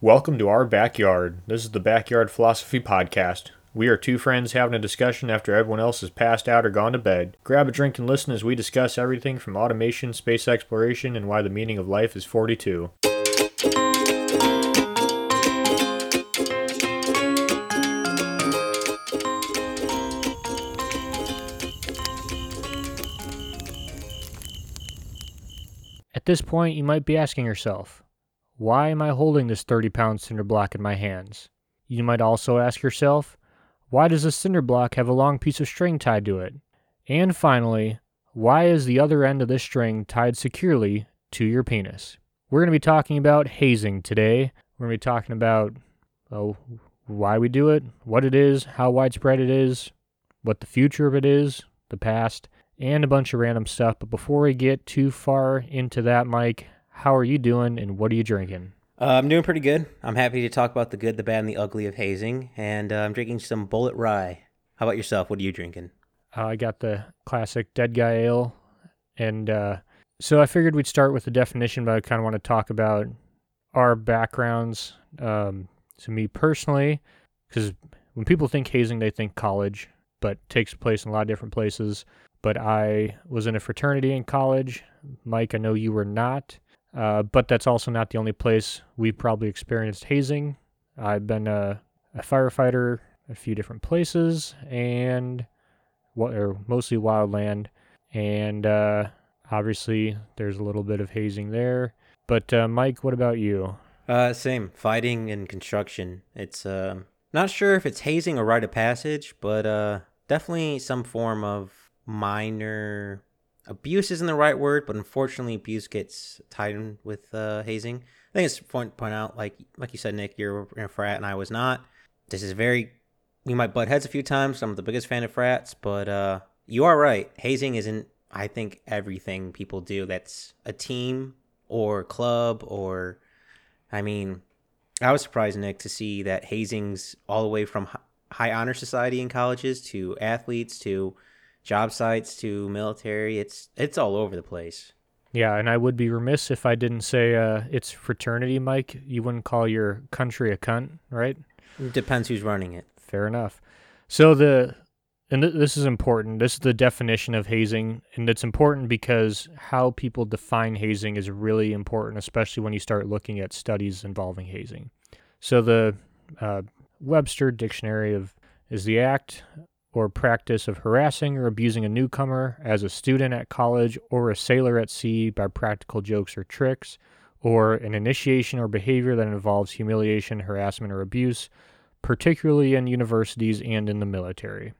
Welcome to our backyard. This is the Backyard Philosophy Podcast. We are two friends having a discussion after everyone else has passed out or gone to bed. Grab a drink and listen as we discuss everything from automation, space exploration, and why the meaning of life is 42. At this point, you might be asking yourself, why am I holding this 30 pound cinder block in my hands? You might also ask yourself, why does this cinder block have a long piece of string tied to it? And finally, why is the other end of this string tied securely to your penis? We're going to be talking about hazing today. We're going to be talking about oh, why we do it, what it is, how widespread it is, what the future of it is, the past, and a bunch of random stuff. But before we get too far into that, Mike, how are you doing and what are you drinking? Uh, I'm doing pretty good. I'm happy to talk about the good, the bad, and the ugly of hazing, and uh, I'm drinking some Bulleit Rye. How about yourself? What are you drinking? Uh, I got the classic Dead Guy Ale, and uh, so I figured we'd start with the definition, but I kind of want to talk about our backgrounds. Um, so me personally, because when people think hazing, they think college, but takes place in a lot of different places. But I was in a fraternity in college. Mike, I know you were not. Uh, but that's also not the only place we probably experienced hazing. I've been a, a firefighter a few different places and what or mostly wildland and uh, obviously there's a little bit of hazing there. But uh, mike what about you? Uh, same. Fighting and construction. It's uh, not sure if it's hazing or rite of passage but uh, definitely some form of minor abuse isn't the right word, but unfortunately, abuse gets tied in with uh, hazing. I think it's important to point out, like like you said, Nick, you're a frat and I was not. This is very. We might butt heads a few times. I'm the biggest fan of frats, but uh, you are right. Hazing isn't. I think everything people do that's a team or club or, I mean, I was surprised, Nick, to see that hazing's all the way from high honor society in colleges to athletes to job sites to military. It's it's all over the place. Yeah, and I would be remiss if I didn't say uh, it's fraternity, Mike. You wouldn't call your country a cunt, right? Depends who's running it. Fair enough. So the and th- this is important. This is the definition of hazing, and it's important because how people define hazing is really important, especially when you start looking at studies involving hazing. So the uh, Webster Dictionary of is the act or practice of harassing or abusing a newcomer as a student at college or a sailor at sea by practical jokes or tricks, or an initiation or behavior that involves humiliation, harassment, or abuse, particularly in universities and in the military.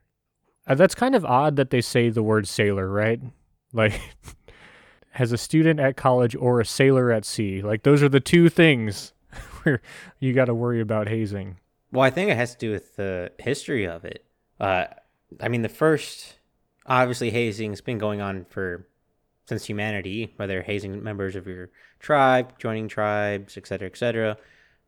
Uh, that's kind of odd that they say the word sailor, right? Like, as a student at college or a sailor at sea. Like, those are the two things where you got to worry about hazing. Well, I think it has to do with the history of it. Uh, I mean, the first, obviously, hazing's been going on for since humanity, whether hazing members of your tribe, joining tribes, etc., etc.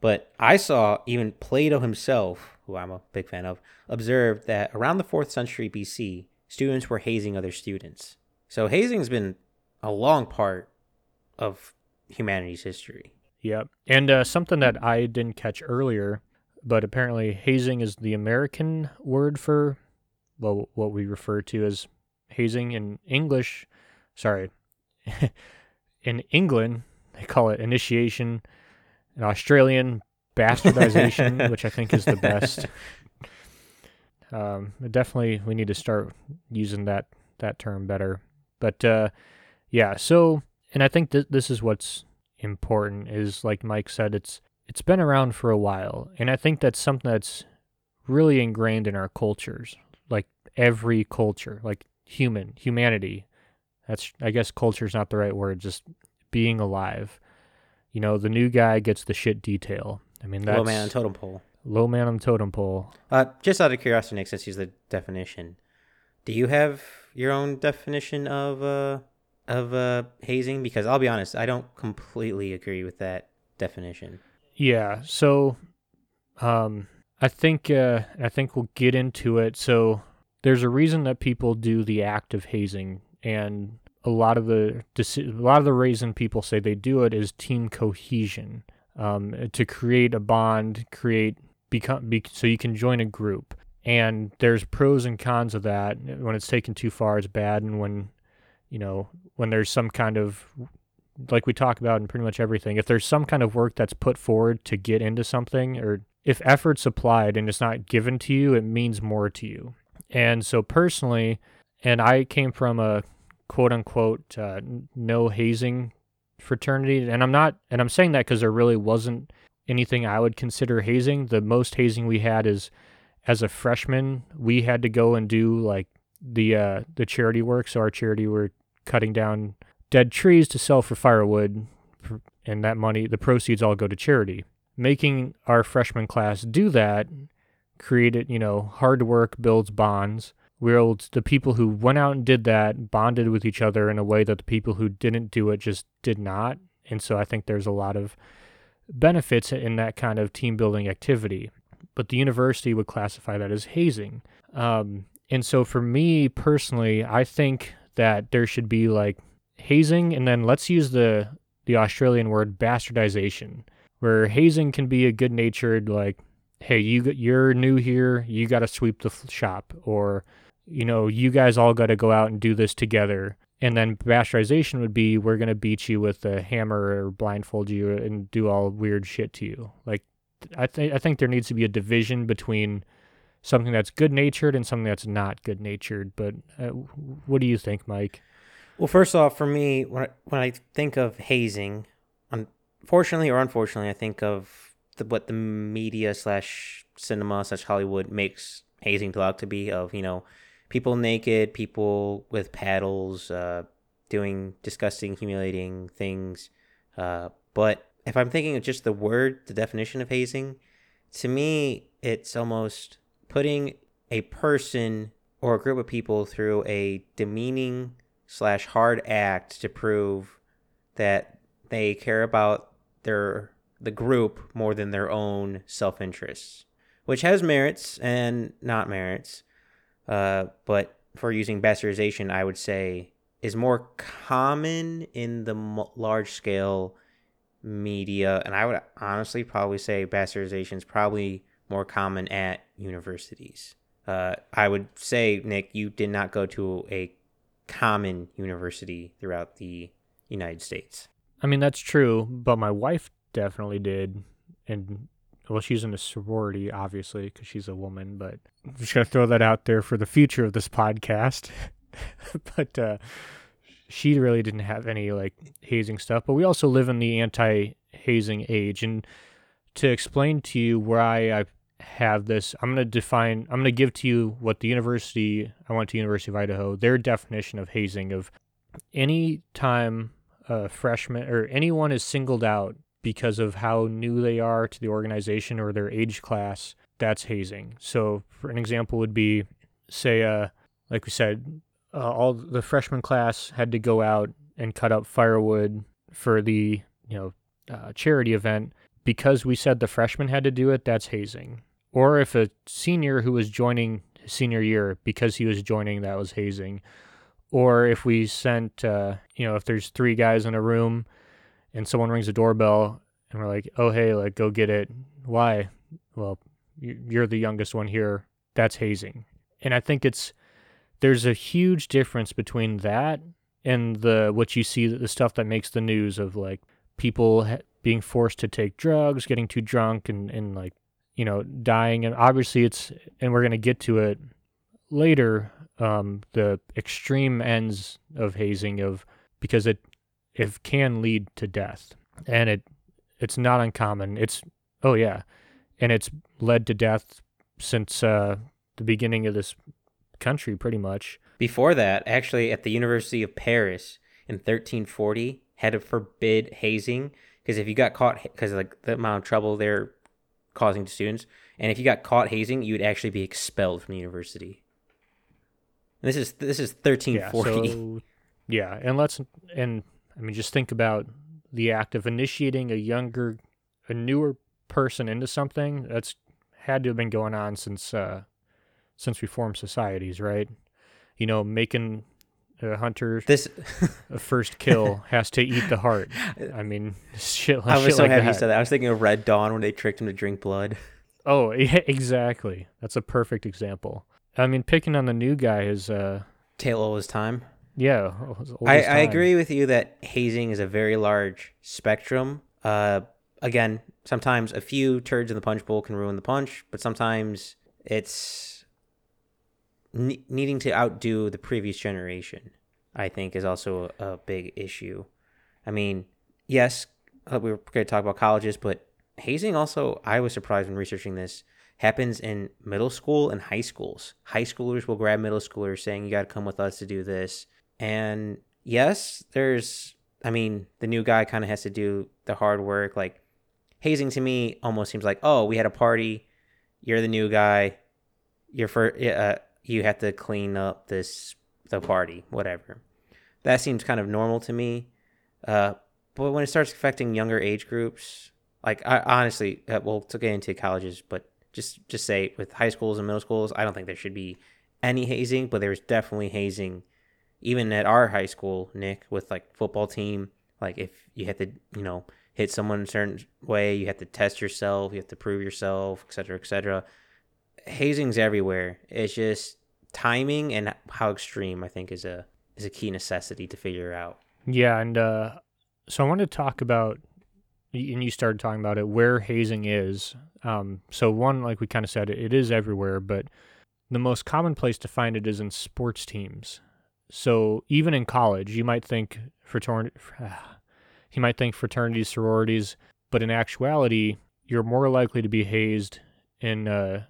But I saw even Plato himself, who I'm a big fan of, observed that around the fourth century BC, students were hazing other students. So hazing's been a long part of humanity's history. Yep. And uh, something that I didn't catch earlier, but apparently hazing is the American word for well, what we refer to as hazing in English. Sorry, in England they call it initiation. In Australian, bastardization, which I think is the best. Um, definitely, we need to start using that that term better. But uh, yeah, so and I think th- this is what's important is like Mike said, it's it's been around for a while, and I think that's something that's really ingrained in our cultures every culture, like human, humanity. That's I guess culture is not the right word, just being alive. You know, the new guy gets the shit detail. I mean, that's low man on totem pole. Low man on totem pole. Uh, just out of curiosity, Nick, since he's the definition, do you have your own definition of uh of uh hazing? Because I'll be honest, I don't completely agree with that definition. Yeah. So, um, I think uh, I think we'll get into it. So there's a reason that people do the act of hazing, and a lot of the a lot of the reason people say they do it is team cohesion. um, to create a bond, create become be, so you can join a group. And there's pros and cons of that. When it's taken too far, it's bad, and when you know when there's some kind of like we talk about in pretty much everything, if there's some kind of work that's put forward to get into something, or if effort's applied and it's not given to you, it means more to you. And so personally, and I came from a quote unquote uh, no hazing fraternity, and I'm not, and I'm saying that because there really wasn't anything I would consider hazing. The most hazing we had is as a freshman, we had to go and do like the uh, the charity work. So our charity were cutting down dead trees to sell for firewood, and that money, the proceeds all go to charity. Making our freshman class do that created, you know, hard work builds bonds. We were to, the people who went out and did that bonded with each other in a way that the people who didn't do it just did not. And so I think there's a lot of benefits in that kind of team building activity. But the university would classify that as hazing. Um, and so for me personally, I think that there should be like hazing, and then let's use the the Australian word bastardization, where hazing can be a good natured like, hey, you you're new here, you got to sweep the shop, or you know, you guys all got to go out and do this together. And then bastardization would be we're gonna beat you with a hammer or blindfold you and do all weird shit to you. Like, I think I think there needs to be a division between something that's good natured and something that's not good natured. But uh, what do you think, Mike? Well, first off, for me, when I, when I think of hazing, unfortunately or unfortunately, I think of the, what the media slash cinema slash Hollywood makes hazing out to be of you know people naked, people with paddles, uh, doing disgusting, humiliating things. Uh, but if I'm thinking of just the word, the definition of hazing, to me, it's almost putting a person or a group of people through a demeaning slash hard act to prove that they care about their the group more than their own self interests, which has merits and not merits. Uh, but for using bastardization, I would say is more common in the large scale media, and I would honestly probably say bastardization is probably more common at universities. Uh, I would say, Nick, you did not go to a common university throughout the United States. I mean, that's true, but my wife definitely did. And, well, she's in a sorority, obviously, because she's a woman, but I'm just going to throw that out there for the future of this podcast. but uh, she really didn't have any, like, hazing stuff. But we also live in the anti hazing age. And to explain to you why I have this. I'm going to define, I'm going to give to you what the university, I went to University of Idaho, their definition of hazing of any time a freshman or anyone is singled out because of how new they are to the organization or their age class, that's hazing. So, for an example, would be say, uh, like we said, uh, all the freshman class had to go out and cut up firewood for the you know uh, charity event because we said the freshman had to do it. That's hazing or if a senior who was joining senior year because he was joining that was hazing or if we sent uh, you know if there's three guys in a room and someone rings a doorbell and we're like oh hey like go get it. Why? Well you're the youngest one here. That's hazing. And i think it's there's a huge difference between that and the what you see the stuff that makes the news of like people being forced to take drugs getting too drunk and, and like you know, dying. And obviously, it's, and we're going to get to it later, um, the extreme ends of hazing of, because it, it can lead to death. And it, it's not uncommon. It's, oh yeah. And it's led to death since uh, the beginning of this country, pretty much. Before that, actually, at the University of Paris in 1340, had to forbid hazing because if you got caught, because like the amount of trouble they're causing to students. And if you got caught hazing, you would actually be expelled from the university. And this is this is thirteen forty. Yeah, so, yeah, and let's and I mean just think about the act of initiating a younger, a newer person into something. That's had to have been going on since uh, since we formed societies, right? You know, making a hunter This a first kill has to eat the heart. I mean, shit, I shit was so like happy you said that. I was thinking of Red Dawn when they tricked him to drink blood. Oh, yeah, exactly. That's a perfect example. I mean, picking on the new guy is, uh, Tail all his time. Yeah. I, I agree with you that hazing is a very large spectrum. Uh, again, sometimes a few turds in the punch bowl can ruin the punch, but sometimes it's ne- needing to outdo the previous generation. I think is also a, a big issue. I mean, yes, uh, we were going to talk about colleges, but hazing also, I was surprised when researching this, happens in middle school and high schools. High schoolers will grab middle schoolers saying, You got to come with us to do this. And yes, there's, I mean, the new guy kind of has to do the hard work. Like, hazing to me almost seems like, Oh, we had a party. You're the new guy. You're for, uh, you have to clean up this, the party, whatever. That seems kind of normal to me. Uh, but when it starts affecting younger age groups, like I honestly, uh, well, to get into colleges, but just just say with high schools and middle schools, I don't think there should be any hazing, but there's definitely hazing, even at our high school, Nick, with like football team. Like if you have to, you know, hit someone a certain way, you have to test yourself, you have to prove yourself, et cetera, et cetera. Hazing's everywhere. It's just timing and how extreme I think is a is a key necessity to figure out. Yeah, and uh, so I want to talk about, and you started talking about it, where hazing is. Um, so one, like we kind of said, it, it is everywhere, but the most common place to find it is in sports teams. So even in college, you might think fraternity, you might think fraternities, sororities, but in actuality, you're more likely to be hazed in a,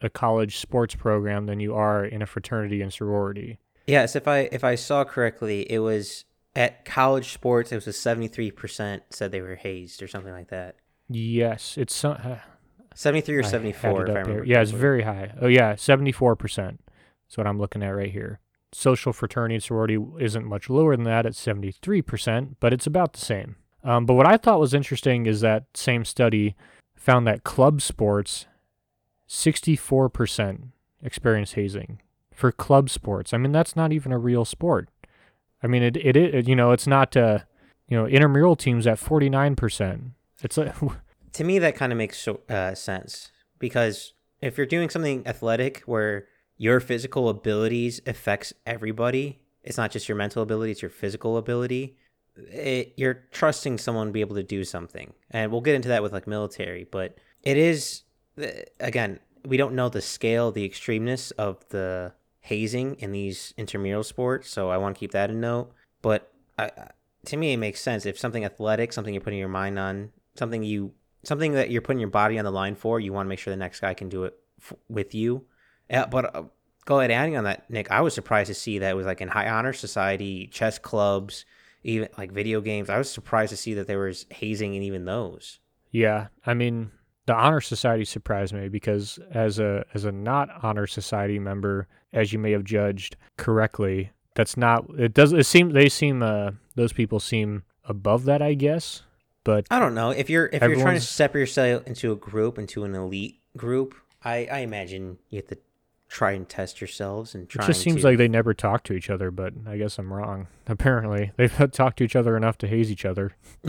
a college sports program than you are in a fraternity and sorority. Yes, if I if I saw correctly, it was at college sports. It was a seventy three percent said they were hazed or something like that. Yes, it's some. Uh, Seventy three or I had seventy it four. If I up here. remember. Yeah, it's very high. Oh yeah, seventy four percent. That's what I'm looking at right here. Social fraternity and sorority isn't much lower than that at seventy three percent, but it's about the same. Um, but what I thought was interesting is that same study found that club sports, sixty four percent experience hazing for club sports. I mean, that's not even a real sport. I mean, it it, it you know it's not uh you know intramural teams at forty nine percent. It's like to me that kind of makes uh, sense because if you're doing something athletic where your physical abilities affects everybody. It's not just your mental ability it's your physical ability. It, you're trusting someone to be able to do something. And we'll get into that with like military but it is again we don't know the scale the extremeness of the hazing in these intramural sports so i want to keep that in note. But I- to me it makes sense. If something athletic something you're putting your mind on something you something that you're putting your body on the line for you want to make sure the next guy can do it f- with you yeah, but uh, go ahead adding on that nick i was surprised to see that it was like in high honor society chess clubs even like video games i was surprised to see that there was hazing in even those Yeah, I mean, the honor society surprised me because as a as a not honor society member, as you may have judged correctly, that's not it does it seem they seem uh those people seem above that, I guess. But i don't know if you're if you're trying to separate yourself into a group into an elite group i i imagine you have to try and test yourselves and it try just seems like they never talk to each other, but I guess I'm wrong. Apparently, they've talked to each other enough to haze each other.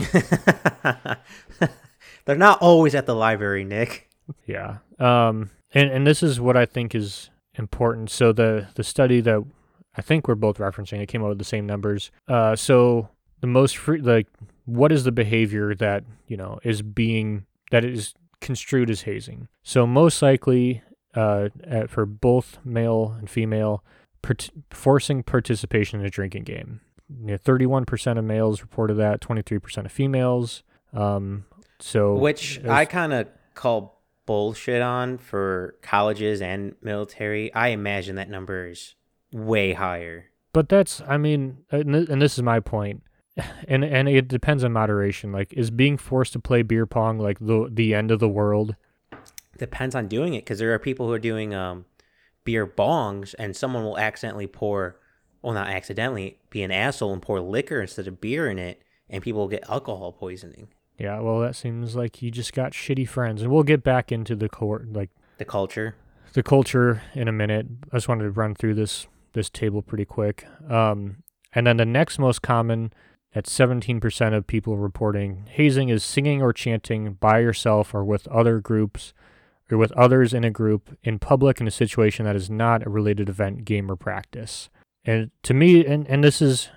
they're not always at the library nick Yeah. Um and and this is what I think is important. So the the study that I think we're both referencing, it came out with the same numbers. Uh so the most free like what is the behavior that, you know, is being that is construed as hazing. So most likely uh at, for both male and female part- forcing participation in a drinking game. You know, 31% of males reported that, 23% of females. Um so which I kind of call bullshit on for colleges and military. I imagine that number is way higher. But that's, I mean, and th- and this is my point, and and it depends on moderation. Like, is being forced to play beer pong like the the end of the world? Depends on doing it because there are people who are doing um, beer bongs and someone will accidentally pour, well, not accidentally, be an asshole and pour liquor instead of beer in it, and people will get alcohol poisoning. Yeah, well, that seems like you just got shitty friends, and we'll get back into the core, like The culture. the culture in a minute. I just wanted to run through this this table pretty quick. Um, and then the next most common, at 17% of people reporting hazing, is singing or chanting by yourself or with other groups or with others in a group in public in a situation that is not a related event, game, or practice. And to me, and, and this is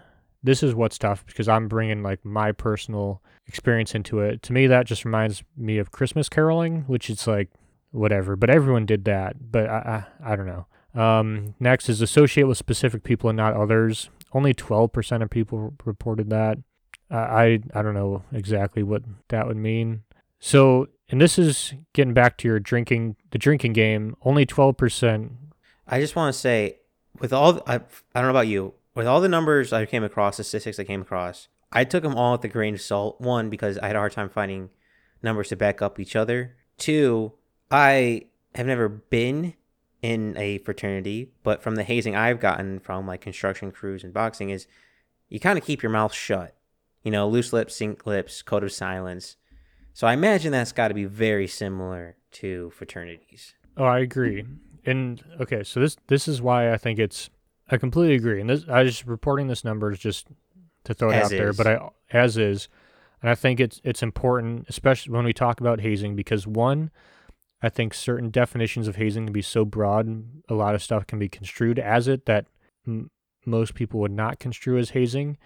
this is what's tough because I'm bringing like my personal experience into it. To me, that just reminds me of Christmas caroling, which is like whatever, but everyone did that. But I, I, I don't know. Um, next is associate with specific people and not others. Only 12% of people reported that. I I don't know exactly what that would mean. So, and this is getting back to your drinking the drinking game. Only 12%. I just want to say, with all I, I don't know about you, with all the numbers I came across, the statistics I came across, I took them all with a grain of salt. One, because I had a hard time finding numbers to back up each other. Two, I have never been in a fraternity, but from the hazing I've gotten from like construction crews and boxing is you kind of keep your mouth shut. You know, loose lips, sink lips, code of silence. So I imagine that's got to be very similar to fraternities. Oh, I agree. And okay, so this this is why I think it's I completely agree. And this I just reporting this number is just to throw it As out there. but I as is, and I think it's it's important, especially when we talk about hazing, because one, I think certain definitions of hazing can be so broad, a lot of stuff can be construed as it that m- most people would not construe as hazing.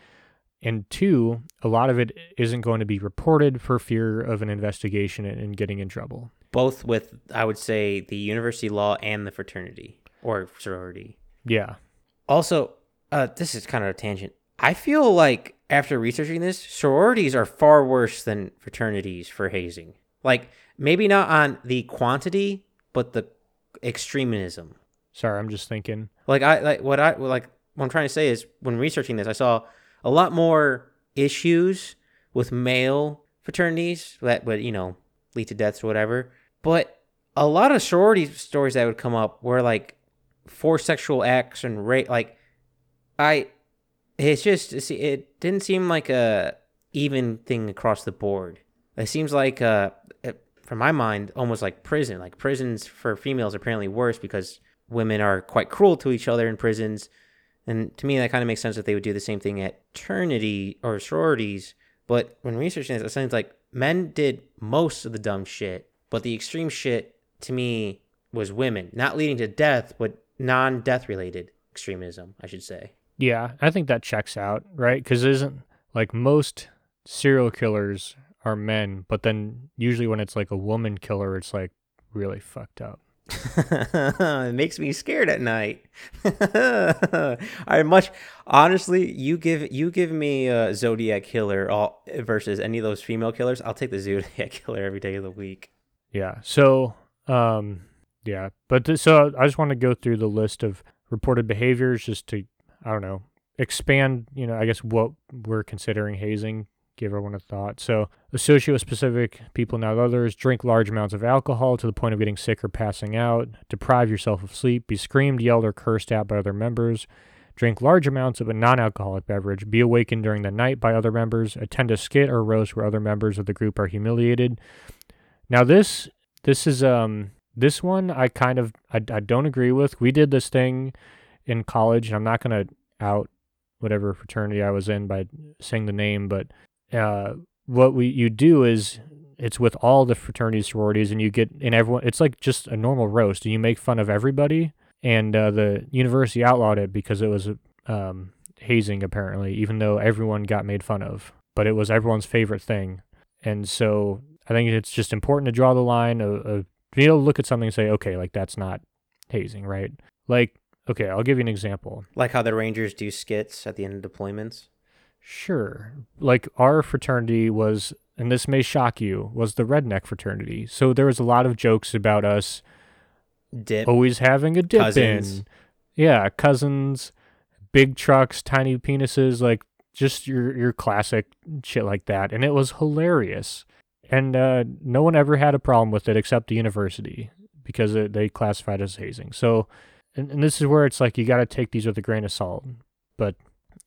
And two, a lot of it isn't going to be reported for fear of an investigation and, getting in trouble. Both with, I would say, the university law and the fraternity or sorority. Yeah, Also, uh, this is kind of a tangent. I feel like after researching this, sororities are far worse than fraternities for hazing. Like maybe not on the quantity, but the extremism. sorry, I'm just thinking. Like I like what I like what I'm trying to say is when researching this, I saw a lot more issues with male fraternities that would you know lead to deaths or whatever. But a lot of sorority stories that would come up were like forced sexual acts and rape. Like I, it's just it didn't seem like a even thing across the board. It seems like uh, from my mind, almost like prison. Like prisons for females are apparently worse because women are quite cruel to each other in prisons. And to me, that kind of makes sense that they would do the same thing at fraternity or sororities. But when researching this, it sounds like men did most of the dumb shit, but the extreme shit to me was women, not leading to death, but non-death related extremism, I should say. Yeah, I think that checks out, right? Because isn't like most serial killers are men, but then usually when it's like a woman killer, it's like really fucked up. it makes me scared at night. I much honestly, you give you give me a Zodiac killer all, versus any of those female killers. I'll take the Zodiac killer every day of the week. Yeah. So, um, yeah, but so I just want to go through the list of reported behaviors just to, I don't know, expand, you know, I guess what we're considering hazing, give everyone a thought. So, associate with specific people, not others, drink large amounts of alcohol to the point of getting sick or passing out, deprive yourself of sleep, be screamed, yelled, or cursed at by other members. Drink large amounts of a non alcoholic beverage, be awakened during the night by other members, attend a skit or roast where other members of the group are humiliated, now this this is um this one I kind of I, I don't agree with. We did this thing in college, and I'm not gonna out whatever fraternity I was in by saying the name, but uh, what we you do is it's with all the fraternities sororities, and you get and everyone. It's like just a normal roast, and you make fun of everybody. And uh, the university outlawed it because it was um, hazing, apparently, even though everyone got made fun of. But it was everyone's favorite thing, and so I think it's just important to draw the line of, of able to look at something and say, okay, like that's not hazing, right? Like, okay, I'll give you an example. Like how the Rangers do skits at the end of deployments. Sure. Like our fraternity was, and this may shock you, was the redneck fraternity. So there was a lot of jokes about us Dip. always having a dip Cousins. in. Yeah, cousins, big trucks, tiny penises, like just your your classic shit like that. And it was hilarious. And uh, no one ever had a problem with it except the university because it, they classified as hazing. So, and, and this is where it's like you got to take these with a grain of salt. But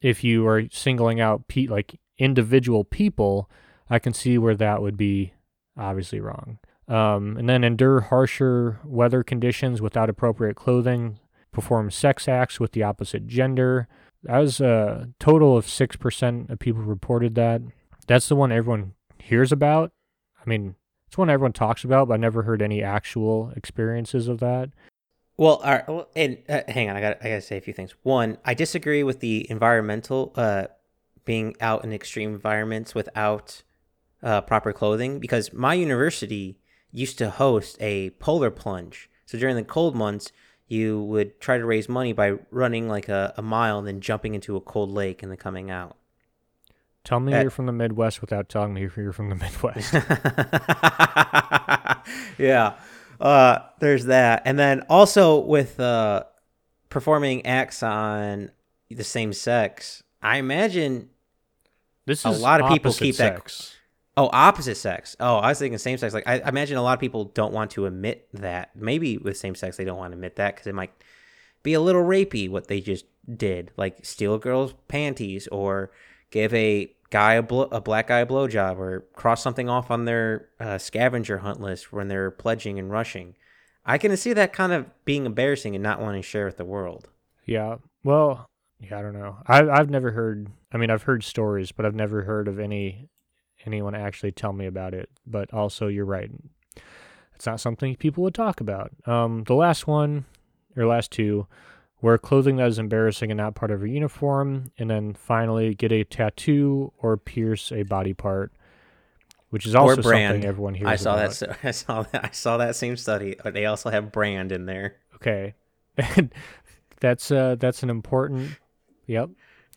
if you are singling out pe- like individual people, I can see where that would be obviously wrong. Um, and then endure harsher weather conditions without appropriate clothing. perform sex acts with the opposite gender. That was a total of 6% of people reported that. That's the one everyone hears about. I mean, it's one everyone talks about, but I never heard any actual experiences of that. Well, all right, well, and uh, hang on, I got I got to say a few things. One, I disagree with the environmental uh being out in extreme environments without uh, proper clothing because my university used to host a polar plunge. So during the cold months, you would try to raise money by running like a, a mile and then jumping into a cold lake and then coming out. Tell me you're from the Midwest without telling me you're from the Midwest. yeah. Uh, there's that. And then also with uh, performing acts on the same sex, I imagine this a lot of people keep sex. that. Oh, opposite sex. Oh, I was thinking same sex. Like I, I imagine a lot of people don't want to admit that. Maybe with same sex they don't want to admit that because it might be a little rapey what they just did, like steal a girl's panties or give a guy a, blo- a black guy a blowjob or cross something off on their uh, scavenger hunt list when they're pledging and rushing. I can see that kind of being embarrassing and not wanting to share with the world. Yeah. Well, yeah, I don't know. I I've never heard. I mean, I've heard stories, but I've never heard of any anyone actually tell me about it. But also, you're right. It's not something people would talk about. Um, the last one, or last two, wear clothing that is embarrassing and not part of your uniform, and then finally get a tattoo or pierce a body part, which is also something everyone hears. I saw about. that. I saw that. I saw that same study. They also have brand in there. Okay, that's uh, that's an important. Yep.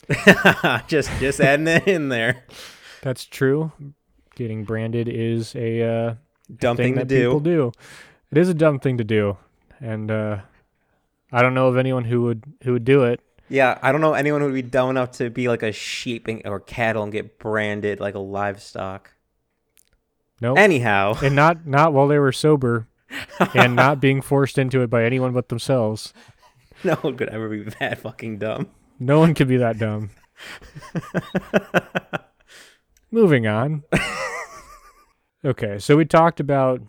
just just adding it in there. That's true. Getting branded is a uh, dumb thing, thing, to that do. People do. It is a dumb thing to do, and uh, I don't know of anyone who would who would do it. Yeah, I don't know anyone who would be dumb enough to be like a sheep and, or cattle and get branded like a livestock. No. Nope. Anyhow, and not not while they were sober, and not being forced into it by anyone but themselves. No one could ever be that fucking dumb. No one could be that dumb. Moving on. okay, so we talked about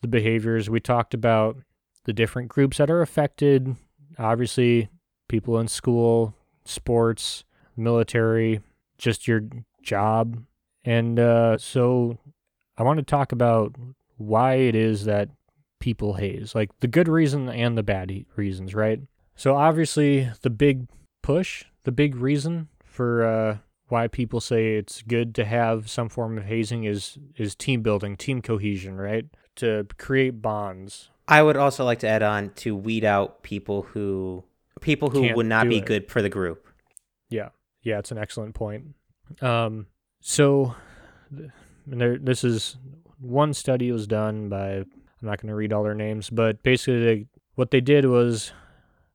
the behaviors. We talked about the different groups that are affected. Obviously, people in school, sports, military, just your job. And uh, so I want to talk about why it is that people haze, like the good reason and the bad reasons, right? So obviously, the big push, the big reason for uh, why people say it's good to have some form of hazing is is team building, team cohesion, right? To create bonds. I would also like to add on to weed out people who people who Can't would not be it. good for the group. Yeah, yeah, it's an excellent point. Um, so, and there, this is one study was done by. I'm not going to read all their names, but basically, they, what they did was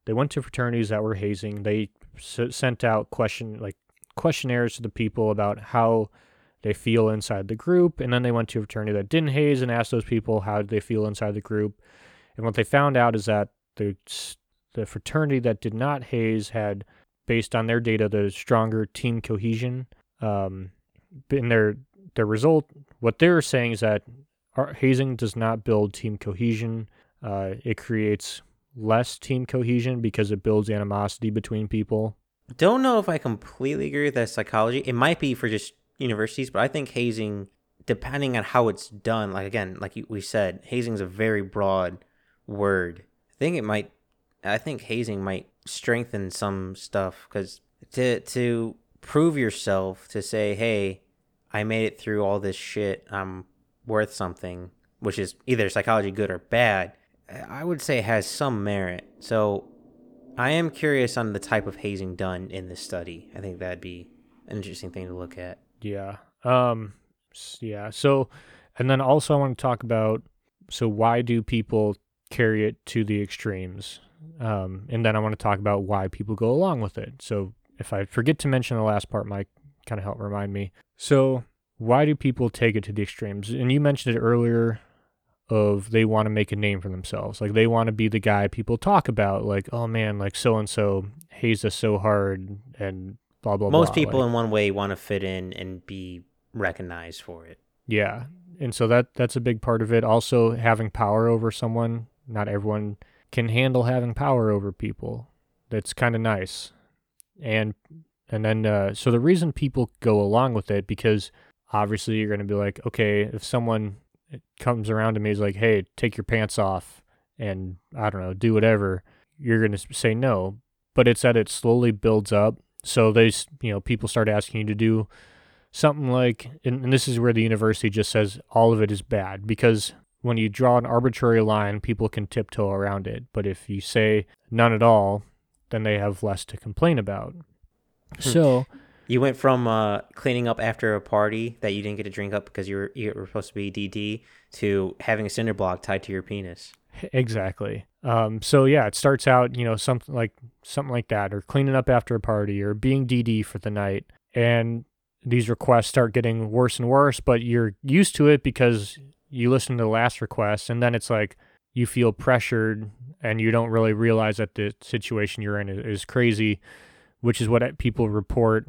they went to fraternities that were hazing. They s- sent out question like questionnaires to the people about how they feel inside the group, and then they went to a fraternity that didn't haze and asked those people how did they feel inside the group. And what they found out is that the the fraternity that did not haze had, based on their data, the stronger team cohesion. Um, in their their result, what they're saying is that our, hazing does not build team cohesion. Uh, it creates less team cohesion because it builds animosity between people. Don't know if I completely agree with that psychology. It might be for just universities, but I think hazing, depending on how it's done, like again, like we said, hazing is a very broad word. I think it might, I think hazing might strengthen some stuff because to to prove yourself, to say, hey, I made it through all this shit, I'm worth something, which is either psychology good or bad. I would say has some merit. So I am curious on the type of hazing done in this study. I think that'd be an interesting thing to look at. Yeah. Um yeah. So and then also I want to talk about so why do people carry it to the extremes? Um and then I want to talk about why people go along with it. So if I forget to mention the last part, Mike kind of help remind me. So why do people take it to the extremes? And you mentioned it earlier of they want to make a name for themselves. Like they want to be the guy people talk about, like, oh man, like so and so hazed us so hard and blah blah Most blah. people like, in one way want to fit in and be recognized for it. Yeah. And so that that's a big part of it. Also having power over someone. Not everyone can handle having power over people. That's kind of nice. And and then uh, so the reason people go along with it because obviously you're going to be like, okay, if someone comes around to me is like, hey, take your pants off and I don't know, do whatever, you're going to say no. But it's that it slowly builds up. So they, you know, people start asking you to do something like, and, and this is where the university just says all of it is bad because when you draw an arbitrary line, people can tiptoe around it. But if you say none at all, then they have less to complain about. Hmm. so you went from uh, cleaning up after a party that you didn't get to drink up because you were you were supposed to be DD to having a cinder block tied to your penis. Exactly. Um, so yeah, it starts out you know something like something like that, or cleaning up after a party, or being DD for the night, and these requests start getting worse and worse. But you're used to it because you listen to the last request, and then it's like you feel pressured, and you don't really realize that the situation you're in is crazy, which is what people report.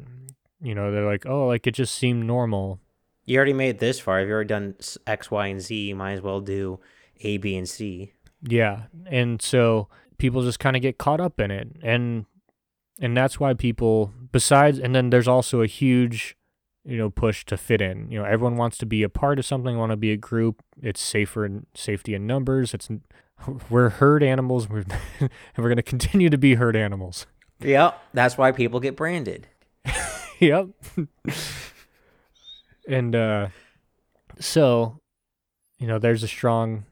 You know, they're like, oh, like it just seemed normal. You already made this far. If you already done X, Y, and Z, you might as well do A, B, and C. Yeah, and so people just kind of get caught up in it, and and that's why people besides, and then there's also a huge you know push to fit in. You know everyone wants to be a part of something want to be a group. It's safer and safety in numbers. It's we're herd animals. We're, and we're going to continue to be herd animals. Yep that's why people get branded. Yep. And uh so you know there's a strong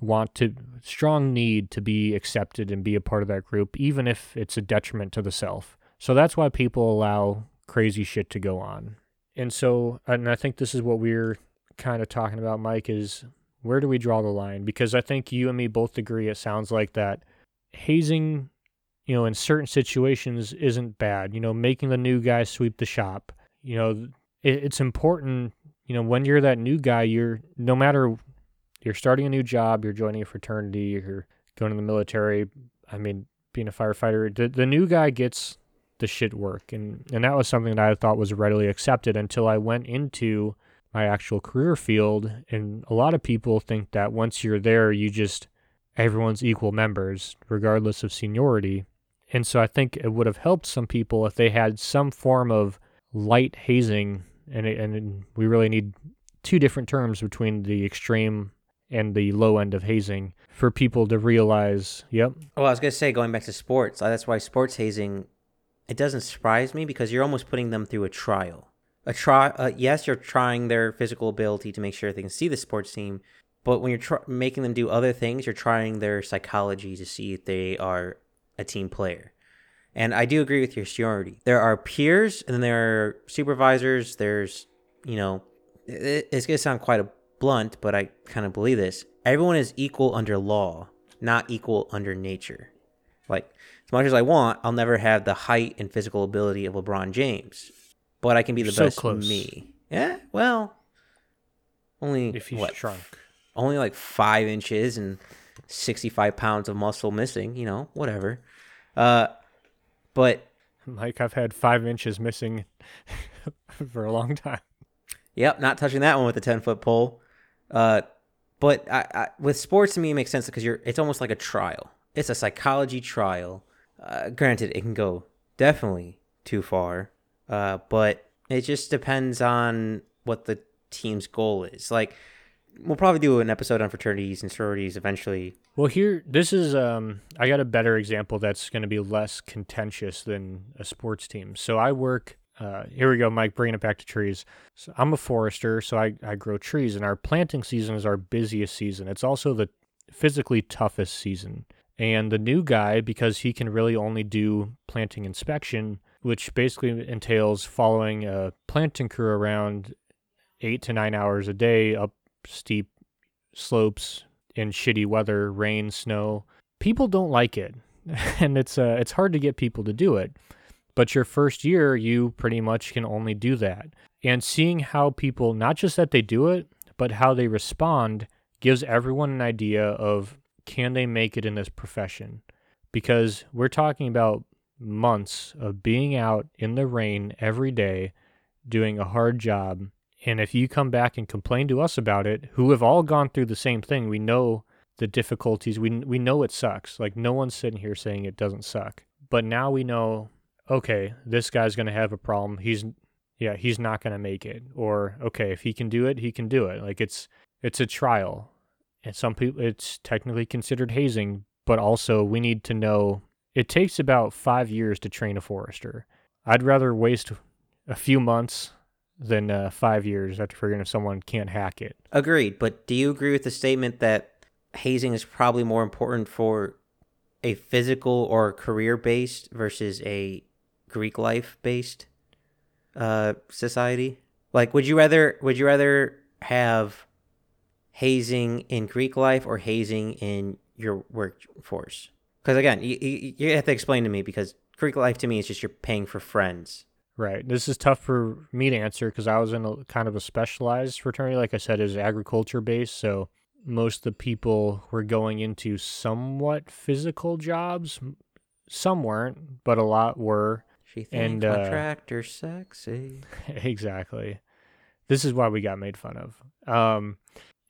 want to strong need to be accepted and be a part of that group even if it's a detriment to the self so that's why people allow crazy shit to go on and so, and I think this is what we're kind of talking about, Mike, is where do we draw the line? Because I think you and me both agree it sounds like that hazing, you know, in certain situations isn't bad. You know, making the new guy sweep the shop, you know, it, it's important, you know, when you're that new guy, you're no matter you're starting a new job, you're joining a fraternity, you're going to the military. I mean, being a firefighter, the, the new guy gets the shit work. And, and that was something that I thought was readily accepted until I went into my actual career field. And a lot of people think that once you're there, you just, everyone's equal members, regardless of seniority. And so I think it would have helped some people if they had some form of light hazing. And, and we really need two different terms between the extreme and the low end of hazing for people to realize, yep. Well, I was going to say, going back to sports, that's why sports hazing it doesn't surprise me because you're almost putting them through a trial. A try, uh, yes, you're trying their physical ability to make sure they can see the sports team, but when you're tr- making them do other things, you're trying their psychology to see if they are a team player. And I do agree with your seniority. There are peers, and then there are supervisors. There's, you know, it, it's gonna sound quite a blunt, but I kind of believe this. Everyone is equal under law, not equal under nature. Like as much as I want, I'll never have the height and physical ability of LeBron James, but I can be the so best close. me. Yeah, well, only if he's what, shrunk, only like five inches and sixty-five pounds of muscle missing. You know, whatever. Uh, but like I've had five inches missing for a long time. Yep, not touching that one with a ten-foot pole. Uh, but I, I, with sports to me, it makes sense because you're. It's almost like a trial. It's a psychology trial uh, granted, it can go definitely too far, uh, but it just depends on what the team's goal is. Like, we'll probably do an episode on fraternities and sororities eventually. Well, here, this is, um, I got a better example that's going to be less contentious than a sports team. So I work, uh, here we go, Mike, bringing it back to trees. So I'm a forester, so I, I grow trees, and our planting season is our busiest season. It's also the physically toughest season. And the new guy, because he can really only do planting inspection, which basically entails following a planting crew around eight to nine hours a day up steep slopes in shitty weather, rain, snow. People don't like it, and it's uh, it's hard to get people to do it. But your first year, you pretty much can only do that. And seeing how people, not just that they do it, but how they respond, gives everyone an idea of can they make it in this profession? Because we're talking about months of being out in the rain every day doing a hard job. And if you come back and complain to us about it, who have all gone through the same thing, we know the difficulties. We we know it sucks. Like no one's sitting here saying it doesn't suck. But now we know, okay, this guy's going to have a problem. He's yeah, he's not going to make it. Or okay, if he can do it, he can do it. Like it's it's a trial. And some people it's technically considered hazing, but also we need to know it takes about 5 years to train a forester. I'd rather waste a few months than uh, 5 years after figuring if someone can't hack it. Agreed, but do you agree with the statement that hazing is probably more important for a physical or career based versus a Greek life based uh, society? Like, would you rather would you rather have hazing in Greek life or hazing in your workforce? Because again, you, you, you have to explain to me because Greek life to me is just you're paying for friends. Right. This is tough for me to answer because I was in a kind of a specialized fraternity. Like I said, is agriculture based, so most of the people were going into somewhat physical jobs. Some weren't, but a lot were. She thinks And, uh, contractor sexy. exactly. This is why we got made fun of. Um,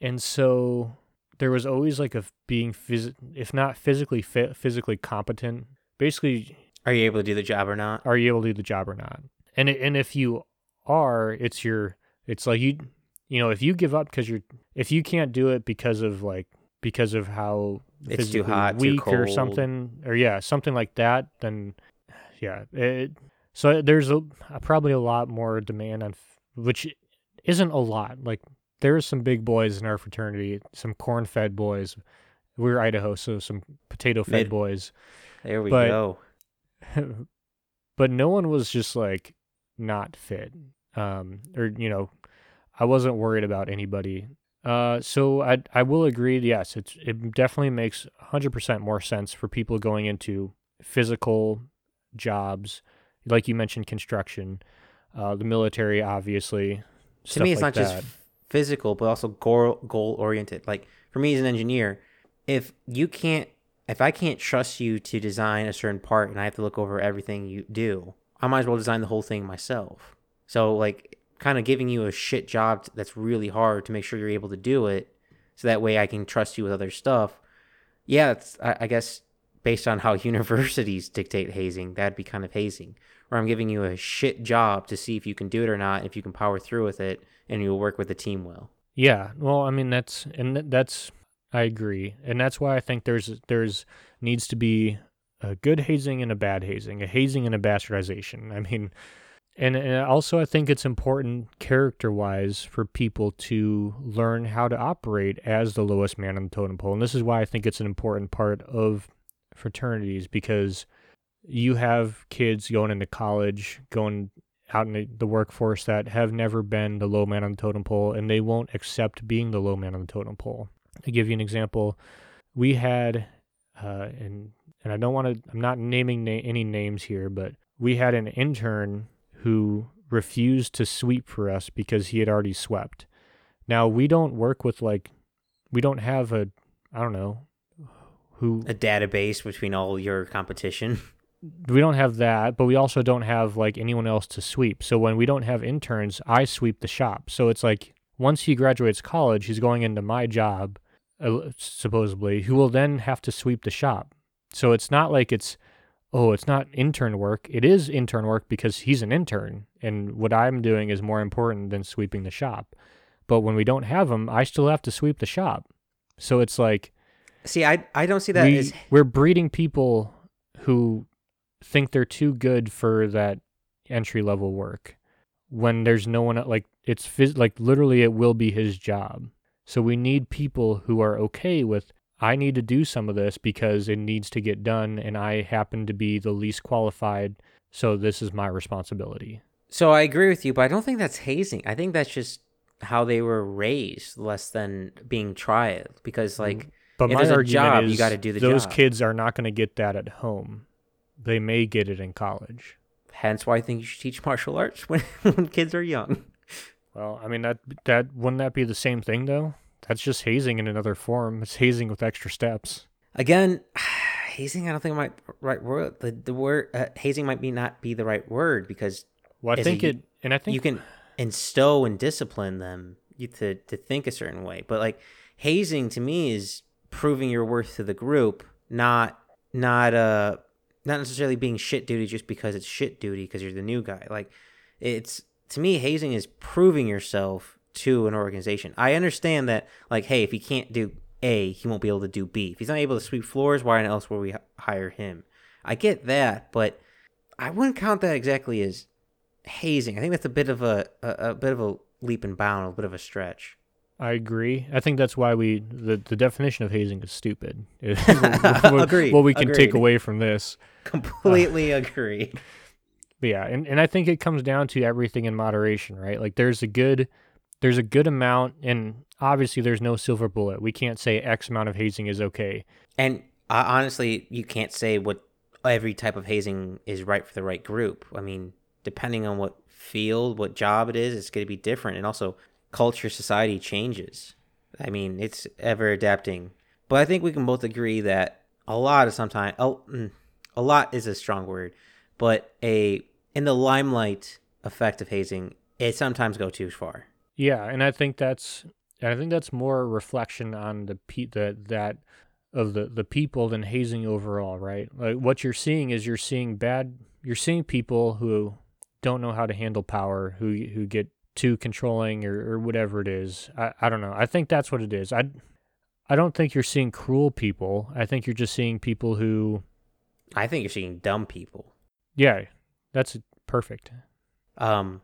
and so there was always like a being phys- if not physically fit, physically competent. Basically, Are you able to do the job or not? are you able to do the job or not? And it, and if you are, it's your it's like you you know if you give up because you're if you can't do it because of like because of how It's too hot, too weak or something or yeah something like that then yeah it so there's a, probably a lot more demand on which isn't a lot like there's some big boys in our fraternity some corn fed boys we're Idaho so some potato fed Mid- boys There we But- go. but no one was just like not fit um or you know i wasn't worried about anybody uh so i i will agree yes it's it definitely makes 100% more sense for people going into physical jobs like you mentioned construction uh the military obviously to me it's like not just that. f- physical but also goal goal oriented like for me as an engineer if you can't if i can't trust you to design a certain part and i have to look over everything you do i might as well design the whole thing myself. So like kind of giving you a shit job that's really hard to make sure you're able to do it so that way i can trust you with other stuff. Yeah it's i, I guess based on how universities dictate hazing that'd be kind of hazing where i'm giving you a shit job to see if you can do it or not if you can power through with it and you'll work with the team well. Yeah, well, I mean that's and that's I agree, and that's why I think there's there's needs to be a good hazing and a bad hazing, a hazing and a bastardization. I mean, and, and also I think it's important character wise for people to learn how to operate as the lowest man on the totem pole, and this is why I think it's an important part of fraternities because you have kids going into college, going out in the, workforce that have never been the low man on the totem pole and they won't accept being the low man on the totem pole. To give you an example, we had, uh, and and I don't want to, I'm not naming na- any names here, but we had an intern who refused to sweep for us because he had already swept. Now we don't work with like, we don't have a, I don't know, who A database between all your competition. we don't have that, but we also don't have like anyone else to sweep. So when we don't have interns, I sweep the shop. So it's like once he graduates college, he's going into my job, uh, supposedly, who will then have to sweep the shop. So it's not like it's, oh, it's not intern work. It is intern work because he's an intern, and what I'm doing is more important than sweeping the shop. But when we don't have him, I still have to sweep the shop. So it's like See, I I don't see that we, as we're breeding people who think they're too good for that entry level work when there's no one like it's phys- like literally it will be his job so we need people who are okay with i need to do some of this because it needs to get done and i happen to be the least qualified so this is my responsibility So I agree with you, but I don't think that's hazing. I think that's just how they were raised, less than being tried. Because like, mm-hmm. But If my argument job, is you gotta do the those job. kids are not going to get that at home they may get it in college hence why I think you should teach martial arts when when kids are young. Well, I mean that that wouldn't that be the same thing though? That's just hazing in another form. It's hazing with extra steps. Again, hazing. I don't think might right word. The the word uh, hazing might be not be the right word because Well, I it think you- it, and I think you can instill and discipline them to to think a certain way. But like hazing to me is proving your worth to the group, not not uh not necessarily being shit duty just because it's shit duty because you're the new guy. Like it's to me hazing is proving yourself to an organization. I understand that like hey, if he can't do A, he won't be able to do B. If he's not able to sweep floors, why else will we hire him? I get that, but I wouldn't count that exactly as hazing. I think that's a bit of a, a, a bit of a leap and bound, a bit of a stretch. I agree. I think that's why we the, the definition of hazing is stupid. Agreed. What we can Agreed. take away from this. Completely uh, agree. Yeah, and, and I think it comes down to everything in moderation, right? Like there's a good there's a good amount and obviously there's no silver bullet. We can't say X amount of hazing is okay. And uh, honestly, you can't say what every type of hazing is right for the right group. I mean, depending on what field, what job it is, it's going to be different. And also, culture, society changes. I mean, it's ever adapting. But I think we can both agree that a lot of sometimes, mm, a lot is a strong word, but a in the limelight effect of hazing, it sometimes go too far. Yeah, and I think that's I think that's more a reflection on the pe- the that of the the people than hazing overall, right? Like what you're seeing is you're seeing bad you're seeing people who don't know how to handle power, who who get too controlling or, or whatever it is. I, I don't know. I think that's what it is. I I don't think you're seeing cruel people. I think you're just seeing people who I think you're seeing dumb people. Yeah, that's perfect. Um